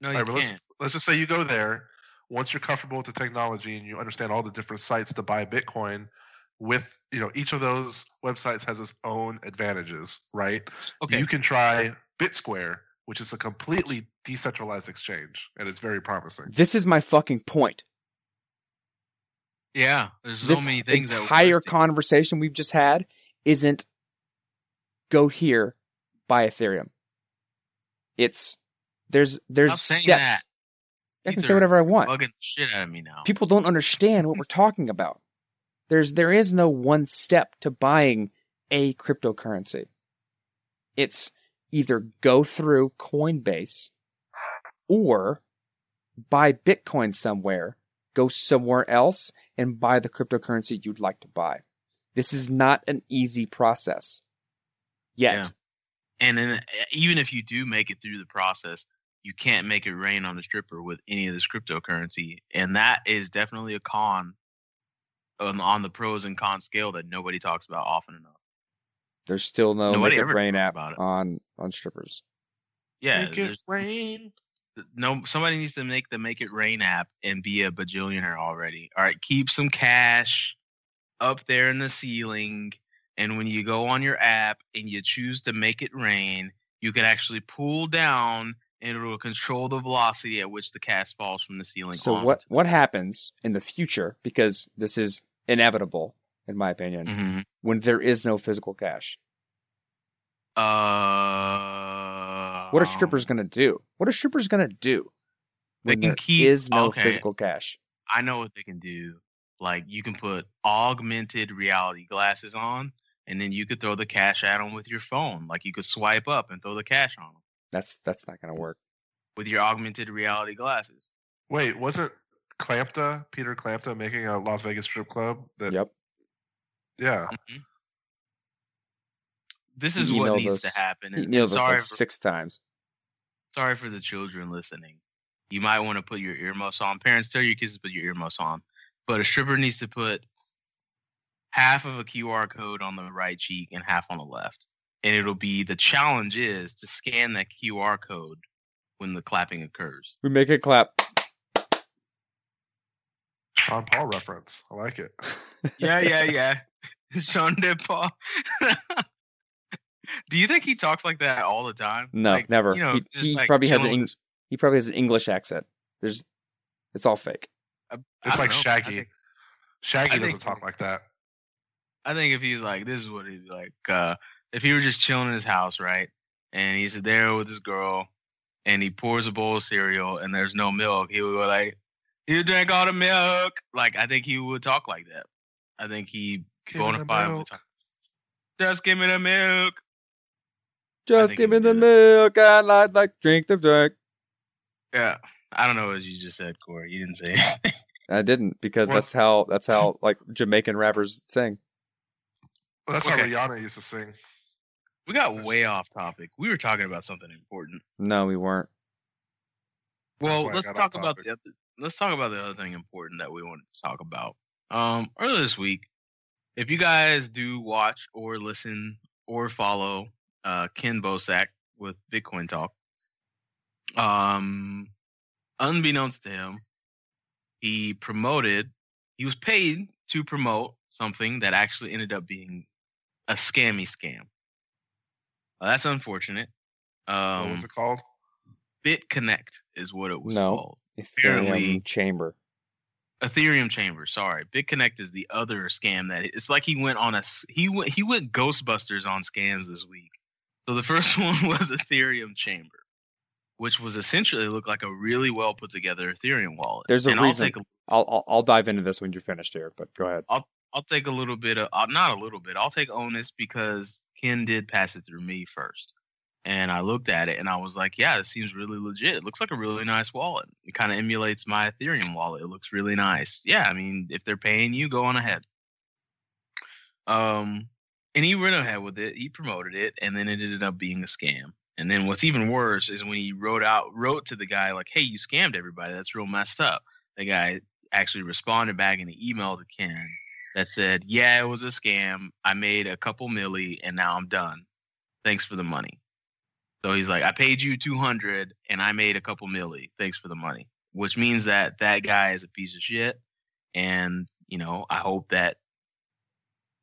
No, All you right, but let's can't. let's just say you go there. Once you're comfortable with the technology and you understand all the different sites to buy Bitcoin, with you know each of those websites has its own advantages, right? Okay. You can try BitSquare, which is a completely decentralized exchange, and it's very promising. This is my fucking point. yeah. There's so this many things that entire conversation we've just had isn't go here buy Ethereum. It's there's there's Stop saying steps. that. I can say whatever I want. bugging the shit out of me now. People don't understand what we're talking about. There's there is no one step to buying a cryptocurrency. It's either go through Coinbase or buy Bitcoin somewhere, go somewhere else and buy the cryptocurrency you'd like to buy. This is not an easy process yet. Yeah. And then uh, even if you do make it through the process, you can't make it rain on the stripper with any of this cryptocurrency, and that is definitely a con on, on the pros and cons scale that nobody talks about often enough. There's still no Nobody Make It ever Rain app about it. on on strippers. Yeah, Make it rain. no somebody needs to make the make it rain app and be a bajillionaire already. All right, keep some cash up there in the ceiling, and when you go on your app and you choose to make it rain, you can actually pull down and it will control the velocity at which the cash falls from the ceiling. So what what happens in the future because this is inevitable in my opinion Mhm. when there is no physical cash? Uh, What are strippers going to do? What are strippers going to do? They When can there keep- is no okay. physical cash. I know what they can do. Like you can put augmented reality glasses on, and then you could throw the cash at them with your phone. Like you could swipe up and throw the cash on them That's that's not going to work. with your augmented reality glasses. Wait, wasn't Klamka, Peter Klamka, making a Las Vegas strip club? That Yep. Yeah. Mhm. This is what needs us- to happen. He And, and sorry, like for, six times. sorry for the children listening. You might want to put your earmuffs on. Parents, tell your kids to put your earmuffs on. But a stripper needs to put half of a QR code on the right cheek and half on the left. And it'll be the challenge is to scan that QR code when the clapping occurs. We make it clap. Sean Paul reference. I like it. Yeah, yeah, yeah. Sean did Paul. Do you think he talks like that all the time? No, Like, never. You know, he he like probably has an Eng- he probably has an English accent. There's it's all fake. I- It's I like know. Shaggy. think- Shaggy I doesn't think- talk like that. I think if he's like, this is what he'd like. Uh, if he were just chilling in his house, right, and he's there with his girl, and he pours a bowl of cereal, and there's no milk, he would go like, "You drank all the milk." Like I think he would talk like that. I think he Give me bona the fide would milk. talk. Just give me the milk. Just give me the milk I'd like drink the drink. Yeah, I don't know what you just said, Corey. You didn't say. anything. I didn't because Well- that's how that's how like Jamaican rappers sing. Well, that's Okay. how Rihanna used to sing. we got way off topic. We were talking about something important. No, we weren't. Well, let's talk about the other, let's talk about the other thing important that we wanted to talk about. Um, earlier this week, if you guys do watch or listen or follow uh, Ken Bosak with Bitcoin Talk, um, unbeknownst to him, he promoted. He was paid to promote something that actually ended up being a scammy scam. Uh, that's unfortunate. what Um, was it called? BitConnect is what it was No. called. Ethereum chamber. Ethereum Chamber. Sorry, BitConnect is the other scam that it's like he went on a he went he went Ghostbusters on scams this week. So the first one was Ethereum Chamber, which was essentially looked like a really well put together Ethereum wallet. There's a and reason- I'll take a, I'll, I'll I'll dive into this when you're finished here, but go ahead. I'll I'll take a little bit of uh, not a little bit. I'll take onus because Ken did pass it through me first. And I looked at it and I was like, yeah, this seems really legit. It looks like a really nice wallet. It kind of emulates my Ethereum wallet. It looks really nice. Yeah, I mean, if they're paying you, go on ahead. Um, and he went ahead with it. He promoted it, and then it ended up being a scam. And then what's even worse is when he wrote out wrote to the guy like, "Hey, you scammed everybody. That's real messed up." The guy actually responded back in an email to Ken that said, "Yeah, it was a scam. I made a couple milli, and now I'm done. Thanks for the money." So he's like, "I paid you 200, and I made a couple milli. Thanks for the money." Which means that that guy is a piece of shit, and you know, I hope that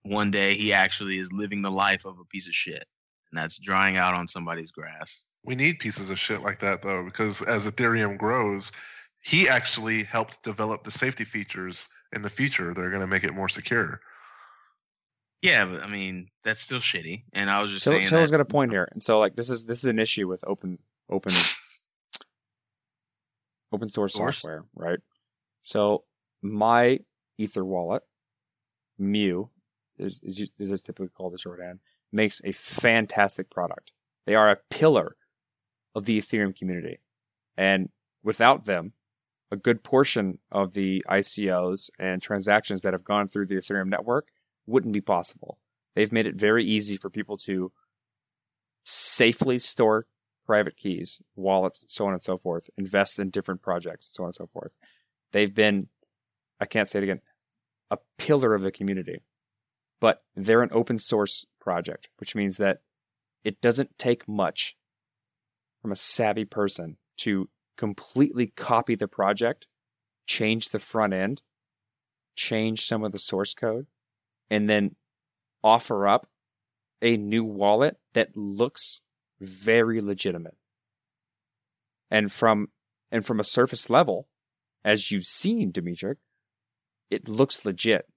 one day he actually is living the life of a piece of shit, and that's drying out on somebody's grass. We need pieces of shit like that though, because as Ethereum grows, he actually helped develop the safety features in the future that are going to make it more secure. Yeah, but I mean, that's still shitty. And I was just Chill, saying Chill's that, got a point here, and so like this is this is an issue with open open open source, Source? software, right? So my Ether wallet, MEW, is is, is typically called the shorthand, makes a fantastic product. They are a pillar of the Ethereum community, and without them, a good portion of the ICOs and transactions that have gone through the Ethereum network wouldn't be possible. They've made it very easy for people to safely store private keys, wallets, so on and so forth, invest in different projects, so on and so forth. They've been, I can't say it again, a pillar of the community. But they're an open source project, which means that it doesn't take much from a savvy person to completely copy the project, change the front end, change some of the source code, and then offer up a new wallet that looks very legitimate. And from and from a surface level, as you've seen, Dimitri, it looks legit.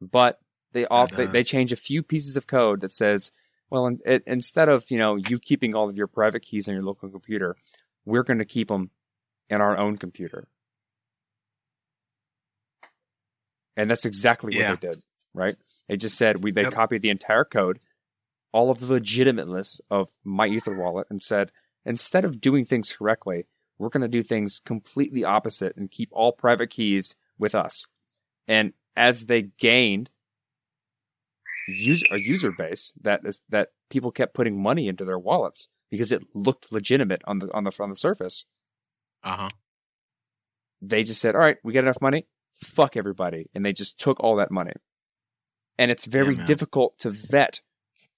But they off they, they change a few pieces of code that says, well, in, it, instead of you know you keeping all of your private keys on your local computer, we're going to keep them in our own computer. And that's exactly what they did, right? They just said we they Yep. copied the entire code, all of the legitimateness of my Ether wallet, and said instead of doing things correctly, we're going to do things completely opposite and keep all private keys with us. And as they gained user, a user base that is that people kept putting money into their wallets because it looked legitimate on the on the on the surface, Uh huh. they just said, "All right, we get enough money, fuck everybody," and they just took all that money. And it's very man. difficult to vet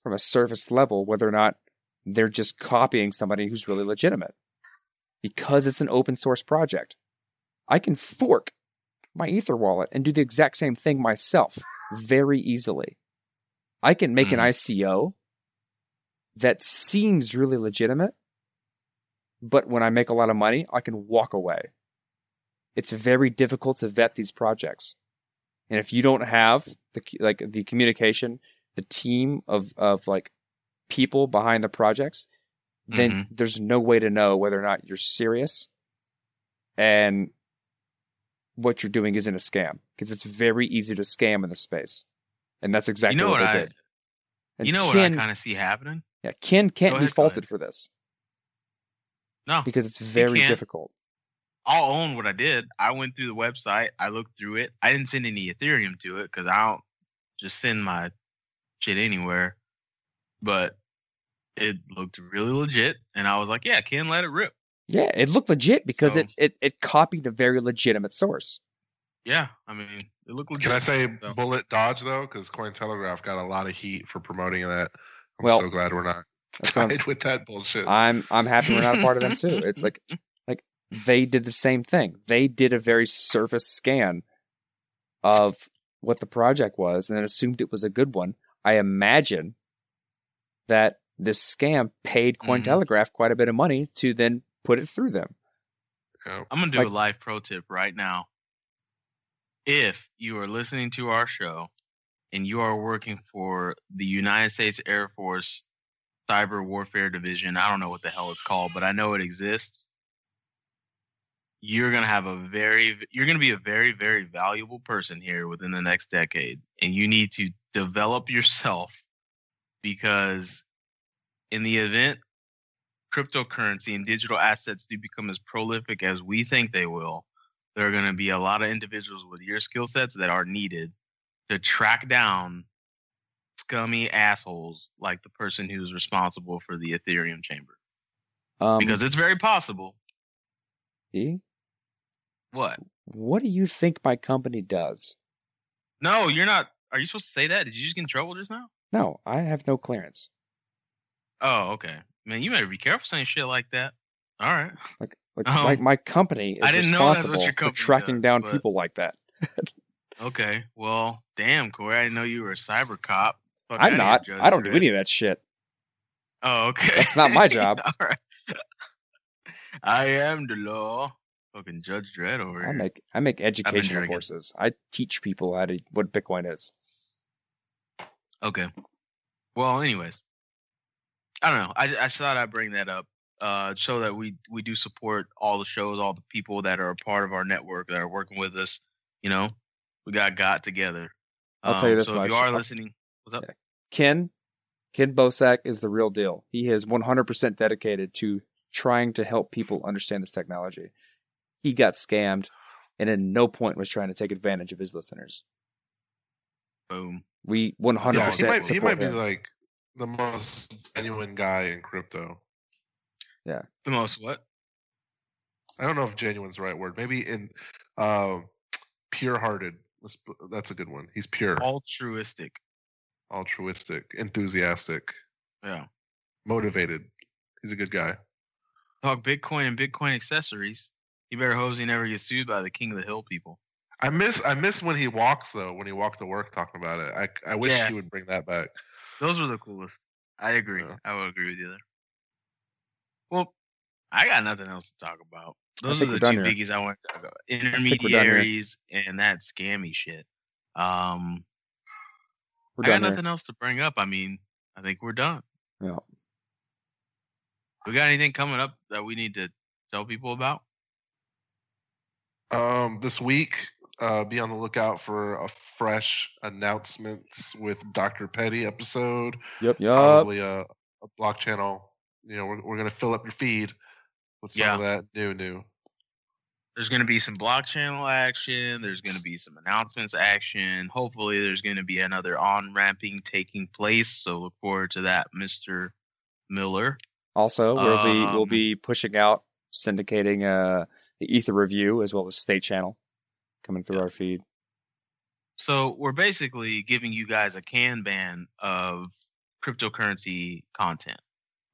from a surface level whether or not they're just copying somebody who's really legitimate because it's an open source project. I can fork my Ether wallet and do the exact same thing myself very easily. I can make an Hmm. ICO that seems really legitimate, but when I make a lot of money, I can walk away. It's very difficult to vet these projects. And if you don't have the like the communication, the team of of like people behind the projects, then Mhm. there's no way to know whether or not you're serious and what you're doing isn't a scam because it's very easy to scam in the space. And that's exactly you know what, what, they I did. And you know Ken, what I kind of see happening? yeah, Ken can't Go be faulted for this No, because it's very difficult. I'll own what I did. I went through the website. I looked through it. I didn't send any Ethereum to it because I don't just send my shit anywhere. But it looked really legit, and I was like, "Yeah, can let it rip." Yeah, it looked legit because So- it, it it copied a very legitimate source. Yeah, I mean, it looked legit. Can I say So- bullet dodge though? Because Cointelegraph got a lot of heat for promoting that. I'm Well, so glad we're not I'm tied with that bullshit. I'm I'm happy we're not a part of them too. It's like like they did the same thing. They did a very surface scan of what the project was and then assumed it was a good one. I imagine that this scam paid Mhm. Cointelegraph quite a bit of money to then put it through them. Yep. I'm gonna do Like- a live pro tip right now. If you are listening to our show and you are working for the United States Air Force Cyber Warfare Division, I don't know what the hell it's called, but I know it exists. You're gonna have a very, you're gonna be a very, very valuable person here within the next decade, and you need to develop yourself because in the event cryptocurrency and digital assets do become as prolific as we think they will, there are going to be a lot of individuals with your skill sets that are needed to track down scummy assholes like the person who's responsible for the Ethereum chamber. Um, Because it's very possible. E, What? what do you think my company does? No, you're not. Are you supposed to say that? Did you just get in trouble just now? No, I have no clearance. Oh, okay. Man, you better be careful saying shit like that. All right. Like like Um, my, my company is I didn't know that's what responsible your for tracking does, down but- people like that. Okay. Well, damn, Corey. I didn't know you were a cyber cop. Fuck I'm here, not. I don't do any of that shit. Oh, okay. That's not my job. All right. I am the law. Fucking Judge Dredd over here. I make I make educational courses. I teach people how to what Bitcoin is. Okay. Well, anyways, I don't know. I, I thought I'd bring that up, uh, so that we we do support all the shows, all the people that are a part of our network that are working with us. You know, we got got together. I'll tell you Um, this So much. if you are listening, what's up? Yeah. Ken Ken Bosak is the real deal. He is 100% dedicated to trying to help people understand this technology. He got scammed and at no point was trying to take advantage of his listeners. Boom. We 100% yeah, he might, he might be him. like the most genuine guy in crypto. Yeah. The most what? I don't know if genuine's the right word. Maybe in uh, pure-hearted. Let's- That's a good one. He's pure, Altruistic. altruistic, enthusiastic, Yeah. motivated. He's a good guy. Talk Bitcoin and Bitcoin accessories. You better hope he never gets sued by the King of the Hill people. I miss I miss when he walks though. When he walked to work talking about it, I I wish Yeah. he would bring that back. Those were the coolest. I agree. Yeah. I would agree with you there. Well, I got nothing else to talk about. Those are the two done here. biggies I want to talk about. we're done here. Intermediaries and that scammy shit. Um, We're I got done here. nothing else to bring up. I mean, I think we're done. Yeah. We got anything coming up that we need to tell people about? Um, this week, uh, be on the lookout for a fresh announcements with Dr. Petty episode. Yep, yep. Probably a, a block channel. You know, we're we're gonna fill up your feed with some of that new new. There's going to be some block channel action. There's going to be some announcements action. Hopefully, there's going to be another on ramping taking place. So look forward to that, Mr. Miller. Also, we'll be we'll Um, be pushing out syndicating uh the Ether review as well as State Channel coming through our feed. So we're basically giving you guys a Kanban of cryptocurrency content.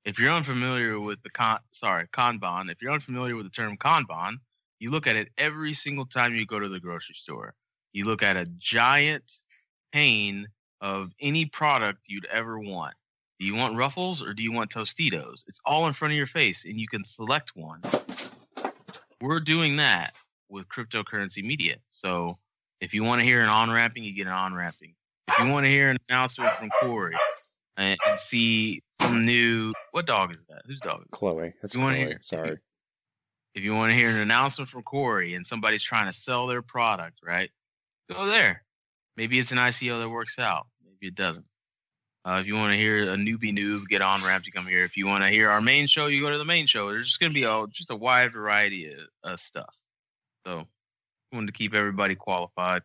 If you're unfamiliar with the con, sorry, Kanban, if you're unfamiliar with the term Kanban, you look at it every single time you go to the grocery store. You look at a giant pane of any product you'd ever want. Do you want Ruffles or do you want Tostitos? It's all in front of your face and you can select one. We're doing that with cryptocurrency media. So if you want to hear an on ramping, you get an on ramping. If you want to hear an announcement from Corey and, and see some new, what dog is that? Whose dog? Is that? Chloe. That's Chloe. hear- Sorry. If you want to hear an announcement from Corey and somebody's trying to sell their product, right? Go there. Maybe it's an ICO that works out. Maybe it doesn't. Uh, if you want to hear a newbie noob get on ramp, you come here. If you want to hear our main show, you go to the main show. There's just going to be a, just a wide variety of, stuff. So, wanted to keep everybody qualified.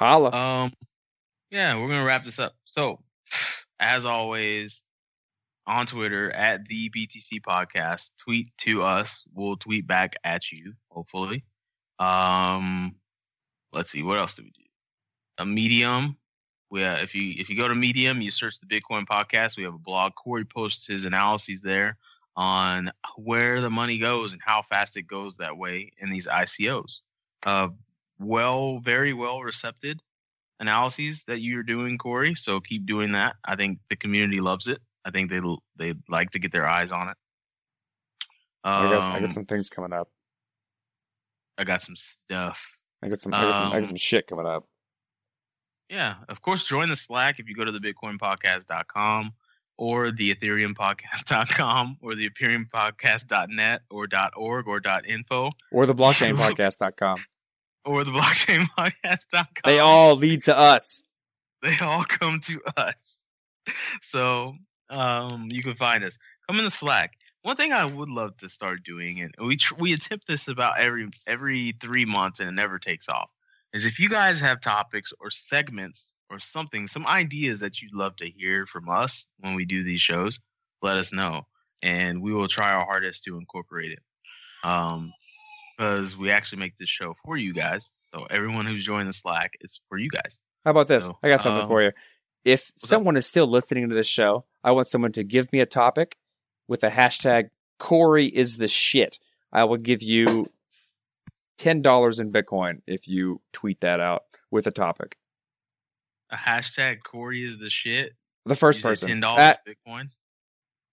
Holla. Um, yeah, we're gonna wrap this up. So, as always, on Twitter at the BTC Podcast, tweet to us. We'll tweet back at you, hopefully. Um, let's see, what else do we do? A Medium. We, uh, if you if you go to Medium, you search the Bitcoin Podcast. We have a blog. Corey posts his analyses there on where the money goes and how fast it goes that way in these ICOs. Uh, well, very well recepted analyses that you're doing, Corey. So keep doing that. I think the community loves it. I think they they like to get their eyes on it. I got I Um, got some things coming up. I got some stuff. I got some I got some I got um, some shit coming up. Yeah, of course, join the Slack if you go to the bitcoinpodcast.com or the ethereumpodcast.com or the ethereumpodcast.net or .org or .info Or the blockchainpodcast.com. or the blockchainpodcast.com. They all lead to us. they all come to us. So um, you can find us. Come in the Slack. One thing I would love to start doing, and we tr- we attempt this about every every three months, and it never takes off. Is if you guys have topics or segments or something, some ideas that you'd love to hear from us when we do these shows, let us know, and we will try our hardest to incorporate it. Um, because we actually make this show for you guys. So everyone who's joined the Slack, it's for you guys. How about this? So, I got something um, for you. If up? someone is still listening to this show, I want someone to give me a topic with the hashtag Corey is the shit. I will give you ten dollars in Bitcoin if you tweet that out with a topic. A hashtag Corey is the shit. The first person. ten dollars At- Bitcoin.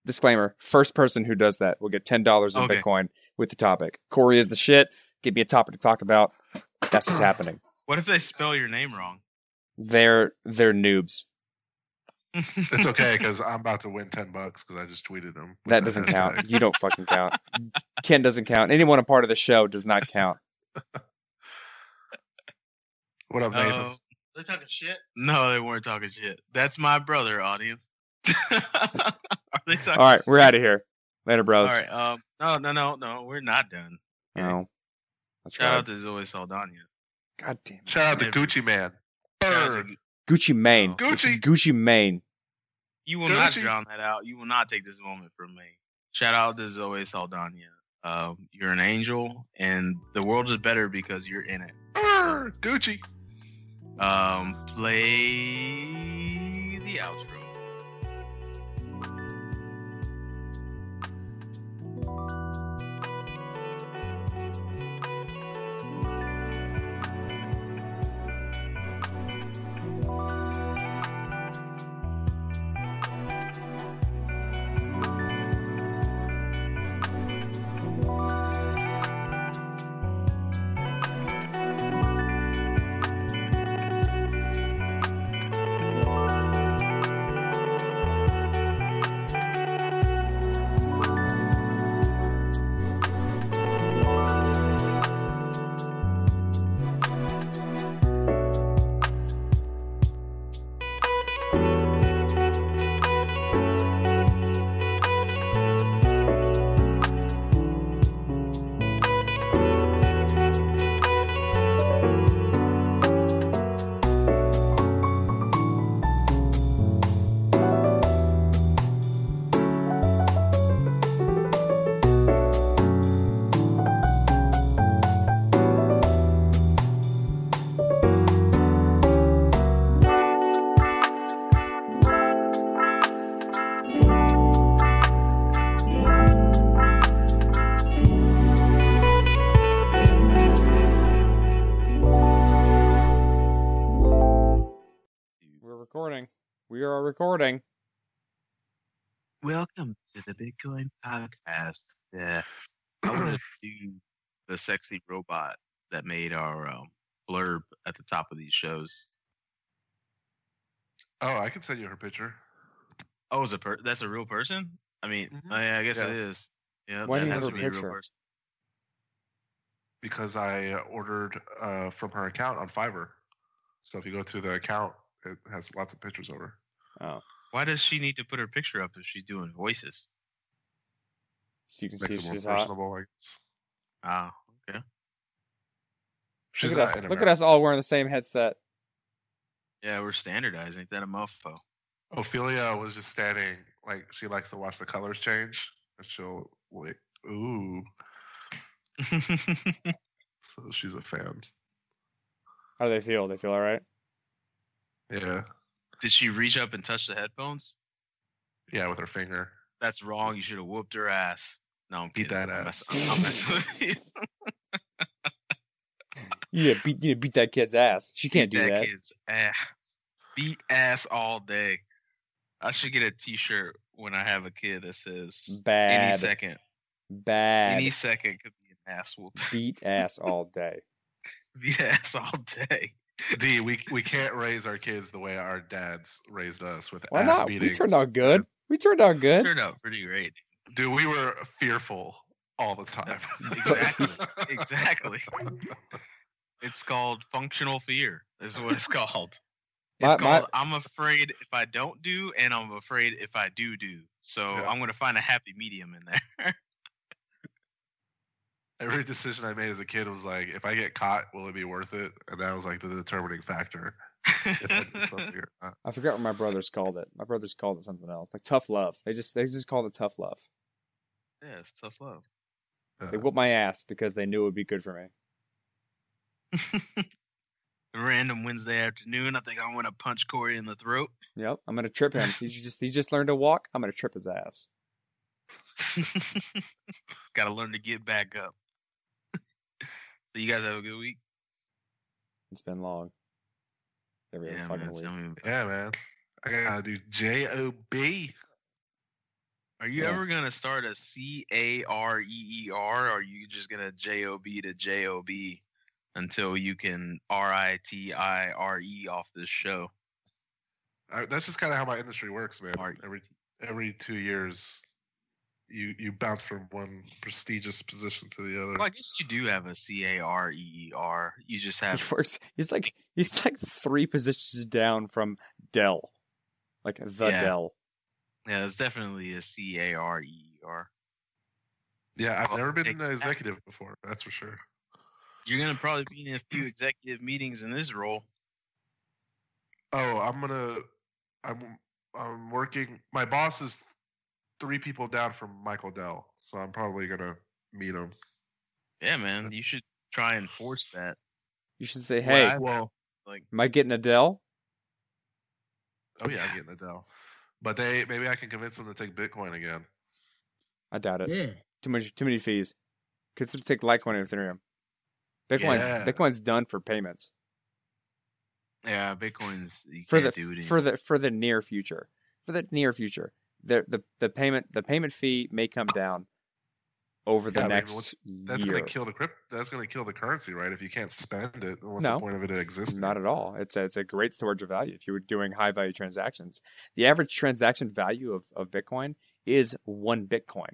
disclaimer: first person who does that will get ten dollars in Okay. Bitcoin with the topic. Corey is the shit. Give me a topic to talk about. That's what's happening. What if they spell your name wrong? They're they're noobs. It's okay because I'm about to win ten bucks because I just tweeted them. with That doesn't hashtag. count. You don't fucking count. Ken doesn't count. Anyone a part of the show does not count. What up, Nathan? Oh, they talking shit? No, they weren't talking shit. That's my brother, audience. Are they talking? All right, we're out of here. Later, bros. All right. Um. No, no, no, no. We're not done. No. That's Shout right. out to Zoe Saldana. God damn. it. Shout out to Gucci Mane. Shout out Gucci Mane. Oh. Gucci. Gucci Mane. You will not Gucci. drown that out. You will not take this moment from me. Shout out to Zoe Saldana. Um, you're an angel, and the world is better because you're in it. Bird. Gucci. Um, play the outro. Sexy robot that made our um, blurb at the top of these shows. Oh, I can send you her picture. Oh, is a per- that's a real person? I mean, Mhm. oh, yeah, I guess Yeah. it is. Yeah, Why that do you has have to her be a real picture? person. because I uh, ordered uh, from her account on Fiverr. So if you go to the account, it has lots of pictures of her. Oh, Why does she need to put her picture up if she's doing voices? so you can Makes see it if more she's hot. personable. I guess. Oh, okay. She's Look at us! in Look at us all wearing the same headset. Yeah, we're standardizing. Ain't that a mofo? Ophelia was just standing like she likes to watch the colors change, and she'll like, ooh. So she's a fan. How do they feel? They feel all right. Yeah, Did she reach up and touch the headphones? yeah, with her finger. That's wrong. You should have whooped her ass. No, I'm Beat kidding. that I'm ass. messing- I'm messing with you. You need to beat, you need to beat that kid's ass. She can't Beat do that. that. kid's ass. Beat ass all day. I should get a T-shirt when I have a kid that says "Bad." any second, bad. any second could be an ass whoop. Beat ass all day. Beat ass all day. D, we we can't raise our kids the way our dads raised us with Why ass not? We turned out good. We turned out good. Turned out pretty great. Dude, we were fearful all the time. Exactly. exactly. It's called functional fear. Is what it's called. It's My- my- called I'm afraid if I don't do, and I'm afraid if I do do. So Yeah. I'm gonna find a happy medium in there. Every decision I made as a kid was like, if I get caught, will it be worth it? And that was like the determining factor. If I did something or not. I forgot what my brothers called it. My brothers called it something else, like tough love. They just they just called it tough love. yeah, it's tough love. They Uh, whooped my ass because they knew it would be good for me. Random Wednesday afternoon. I think I want to punch Corey in the throat. Yep, I'm gonna trip him. He's just he just learned to walk. I'm gonna trip his ass. Got to learn to get back up. so you guys have a good week. It's been long. Every other Yeah, fucking man. week. Tell me yeah, man. I gotta do J O B. Are you Yeah. ever gonna start a C A R E E R, or are you just gonna J O B to J O B until you can R I T I R E off this show? That's just kind of how my industry works, man. Art. Every every two years, you you bounce from one prestigious position to the other. Well, I guess you do have a C A R E E R. You just have He works. He's like he's like three positions down from Dell, like the Yeah. Dell. yeah, it's definitely a C A R E E R. yeah, I've Well, never been an executive before. That's for sure. You're gonna probably be in a few executive meetings in this role. Oh, I'm gonna. I'm I'm working. My boss is three people down from Michael Dell, so I'm probably gonna meet him. Yeah, man, you should try and force that. You should say, What "Hey, I- Well, Like, am I getting a Dell?" oh yeah, I'm getting the Dell, but they maybe I can convince them to take Bitcoin again. I doubt it. yeah, Too much. Too many fees. Consider take Litecoin and Ethereum. Bitcoin's Yeah. Bitcoin's done for payments yeah, Bitcoin's you for the do it for the for the near future. For the near future, the the the payment the payment fee may come down over the Yeah, I mean, next That's year. gonna kill the crypt. That's gonna kill the currency, right? If you can't spend it, what's No. the point of it existing? Not at all. It's a, it's a great storage of value if you were doing high value transactions. The average transaction value of, of Bitcoin is one Bitcoin.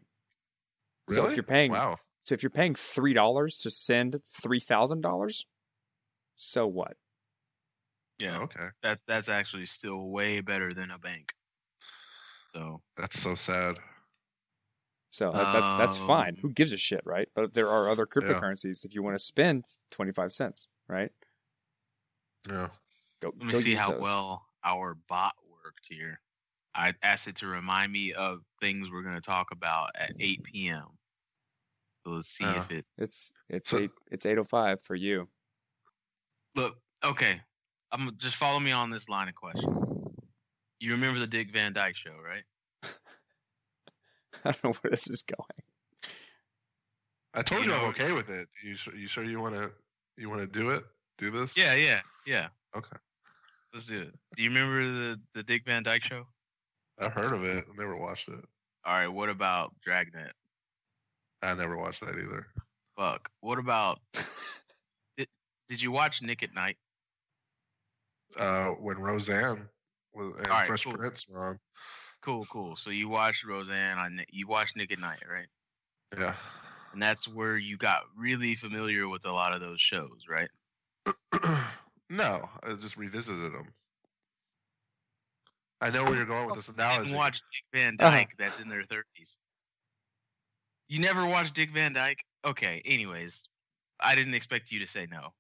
Really? So if you're paying wow, so if you're paying three dollars to send three thousand dollars, so what? yeah, Oh, okay, that that's actually still way better than a bank. So that's so sad. So that, that's that's fine. Um, Who gives a shit, right? But there are other cryptocurrencies if you want to spend twenty five cents, right? Yeah, Go let me go see how those. well our bot worked here. I asked it to remind me of things we're going to talk about at 8 p.m. So let's see Oh. if uh, it. It's it's So- eight it's eight oh five for you. Look, okay. I'm just follow me on this line of question. You remember the Dick Van Dyke show, right? I don't know where this is going. I told You you, I'm okay with it. You sure you sure you want to you want to do it? Do this? Yeah, yeah, yeah. Okay. Let's do it. Do you remember the the Dick Van Dyke show? I've heard of it. I never watched. watched it. All right, what about Dragnet? I never watched that either. Fuck. What about? did, did you watch Nick at Nite? Uh, when Roseanne was and All right, Fresh cool. Prince were on. Cool, cool. So you watched Roseanne on you watched Nick at Nite, right? Yeah. And that's where you got really familiar with a lot of those shows, right? no, I just revisited them. I know where you're going with this You analogy. didn't watch Dick Van Uh-huh. Dyke that's in their thirties. You never watched Dick Van Dyke? Okay. Anyways, I didn't expect you to say no.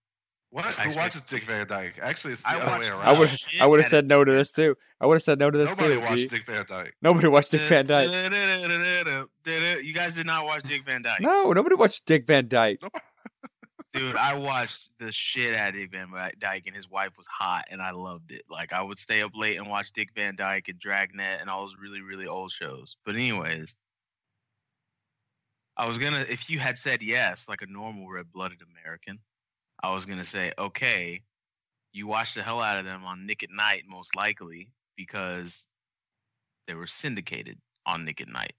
What? I Who watches Dick Van Dyke? Actually, it's the I other way around. I would I would have said no to this too. I would have said no to this Nobody too. watched Dick Van Dyke. Nobody watched Dick Van Dyke. You guys did not watch Dick Van Dyke. No, nobody watched Dick Van Dyke. Dude, I watched the shit out of Dick Van Dyke, and his wife was hot, and I loved it. Like, I would stay up late and watch Dick Van Dyke and Dragnet and all those really, really old shows. But, anyways, I was gonna, if you had said yes, like a normal red blooded American, I was gonna say, okay, you watched the hell out of them on Nick at Nite, most likely, because they were syndicated on Nick at Nite.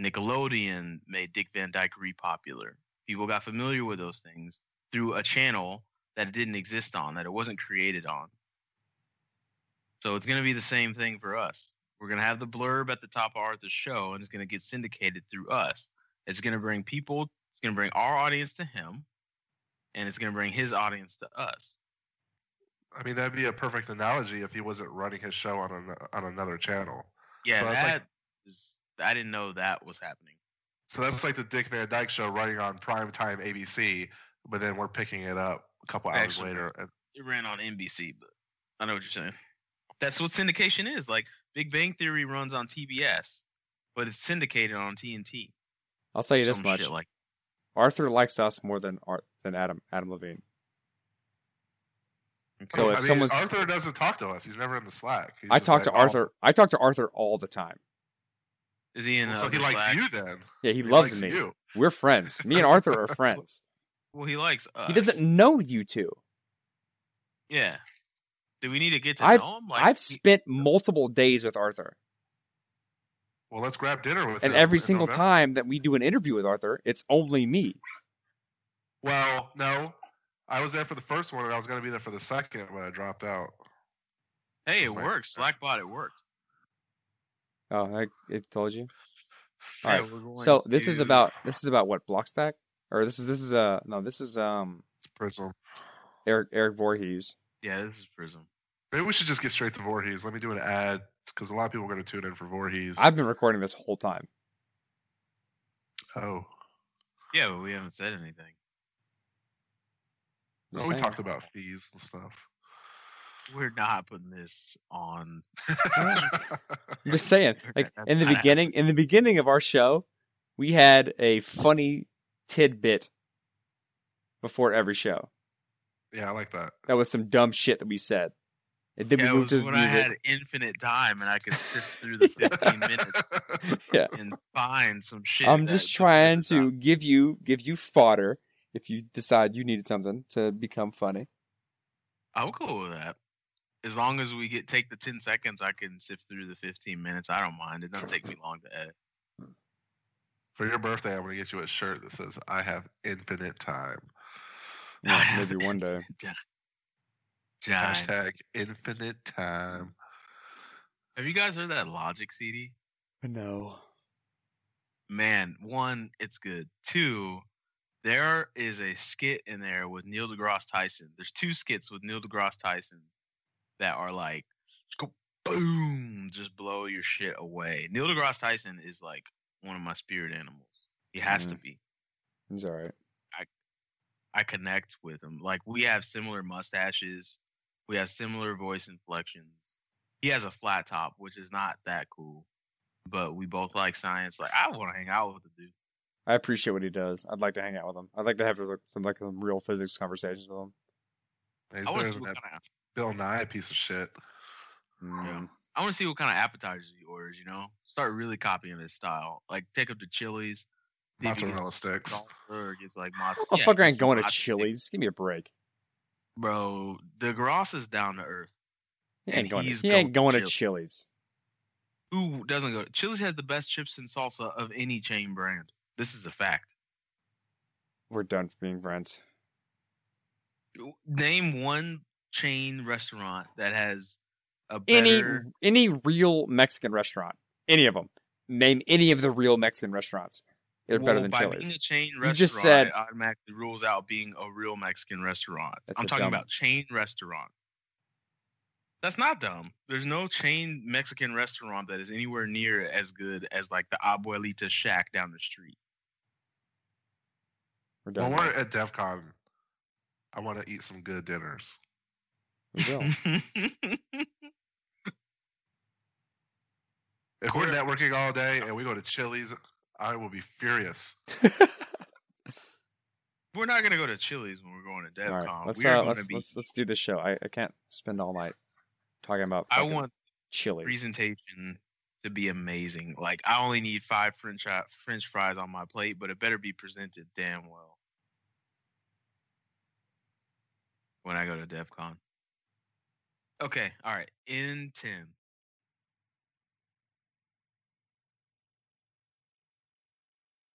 Nickelodeon made Dick Van Dyke repopular people got familiar with those things through a channel that it didn't exist on, that it wasn't created on. So it's going to be the same thing for us. We're going to have the blurb at the top of Arthur's show, and it's going to get syndicated through us. It's going to bring people, it's going to bring our audience to him, and it's going to bring his audience to us. I mean, that'd be a perfect analogy if he wasn't running his show on an, on another channel. Yeah, So it's like- that is, I didn't know that was happening. So that's like the Dick Van Dyke show running on primetime ABC, but then we're picking it up a couple hours Actually, later. And It ran on NBC, but I know what you're saying. That's what syndication is. Like Big Bang Theory runs on TBS, but it's syndicated on TNT. I'll tell you this much: like Arthur likes us more than Art than Adam Adam Levine. So I if mean, someone's- Arthur doesn't talk to us. He's never in the Slack. He's I talk like, to "Oh, Arthur. I talk to Arthur all the time. Is he in? well, Uh, so he likes Slack? you then. Yeah, he, He loves likes me. you. We're friends. Me and Arthur are friends. Well, he likes us. He doesn't know you two. Yeah. Do we need to get to I've know him? Like, I've he- spent multiple days with Arthur, Well, let's grab dinner with and him every single November. time that we do an interview with Arthur, it's only me. Well, no. I was there for the first one, and I was going to be there for the second, but I dropped out. hey, it That's my- works. Slackbot, it worked. Oh, I it told you. All Yeah, right. we're So this is about this is about what Blockstack, or this is this is uh no this is um It's Prism. Erik Erik Voorhees. Yeah, this is Prism. Maybe we should just get straight to Voorhees. Let me do an ad because a lot of people are going to tune in for Voorhees. I've been recording this whole time. oh, Yeah, but we haven't said anything. Just oh we saying. talked about fees and stuff. We're not putting this on. I'm just saying, like in the beginning, in the beginning of our show, we had a funny tidbit before every show. yeah, I like that. That was some dumb shit that we said. And then Yeah, we it moved was to the when I had infinite time and I could sift through the 15 minutes Yeah. and find some shit. I'm just trying to top. give you give you fodder if you decide you needed something to become funny. I'm cool with that. As long as we get take the 10 seconds, I can sift through the 15 minutes. I don't mind. It doesn't take me long to edit. For your birthday, I'm going to get you a shirt that says "I have infinite time." Yeah, maybe one day. Giant. Hashtag infinite time. Have you guys heard that Logic CD? No. Man, one, it's good. Two, there is a skit in there with Neil deGrasse Tyson. There's two skits with Neil deGrasse Tyson that are like, just go boom, just blow your shit away. Neil deGrasse Tyson is like one of my spirit animals. He has to Mhm. be. He's all right. I I connect with him. Like we have similar mustaches, we have similar voice inflections. He has a flat top, which is not that cool, but we both like science. Like I want to hang out with the dude. I appreciate what he does. I'd like to hang out with him. I'd like to have some like some real physics conversations with him. He's I want to see what kind of Bill Nye piece of shit. Mm. I want to see what kind of appetizers he orders. You know, start really copying his style. Like take him to Chili's. see if he gets Mozzarella sticks. salsa Or gets like mozzarella. Motherfucker ain't going to Chili's. Give me a break. Bro, DeGrasse is down to earth. He ain't going. To, he's he ain't going to Chili's. Who doesn't go? To, Chili's has the best chips and salsa of any chain brand. This is a fact. We're done being friends. Name one chain restaurant that has a Any any real Mexican restaurant, any of them. Name any of the real Mexican restaurants. They're better than by Chili's. being a chain You just said- it automatically rules out being a real Mexican restaurant. I'm talking dumb- about chain restaurant. That's not dumb. There's no chain Mexican restaurant that is anywhere near as good as like the Abuelita Shack down the street. We're done. When we're at DevCon, I want to eat some good dinners. We will. If we're networking all day and we go to Chili's, I will be furious. we're not gonna go to Chili's when we're going to DevCon. All right, let's we're uh, let's be. let's let's do this show. I, I can't spend all night talking about. I want Chili's. presentation to be amazing. Like I only need five French French fries on my plate, but it better be presented damn well when I go to DevCon. Okay, all right. In ten,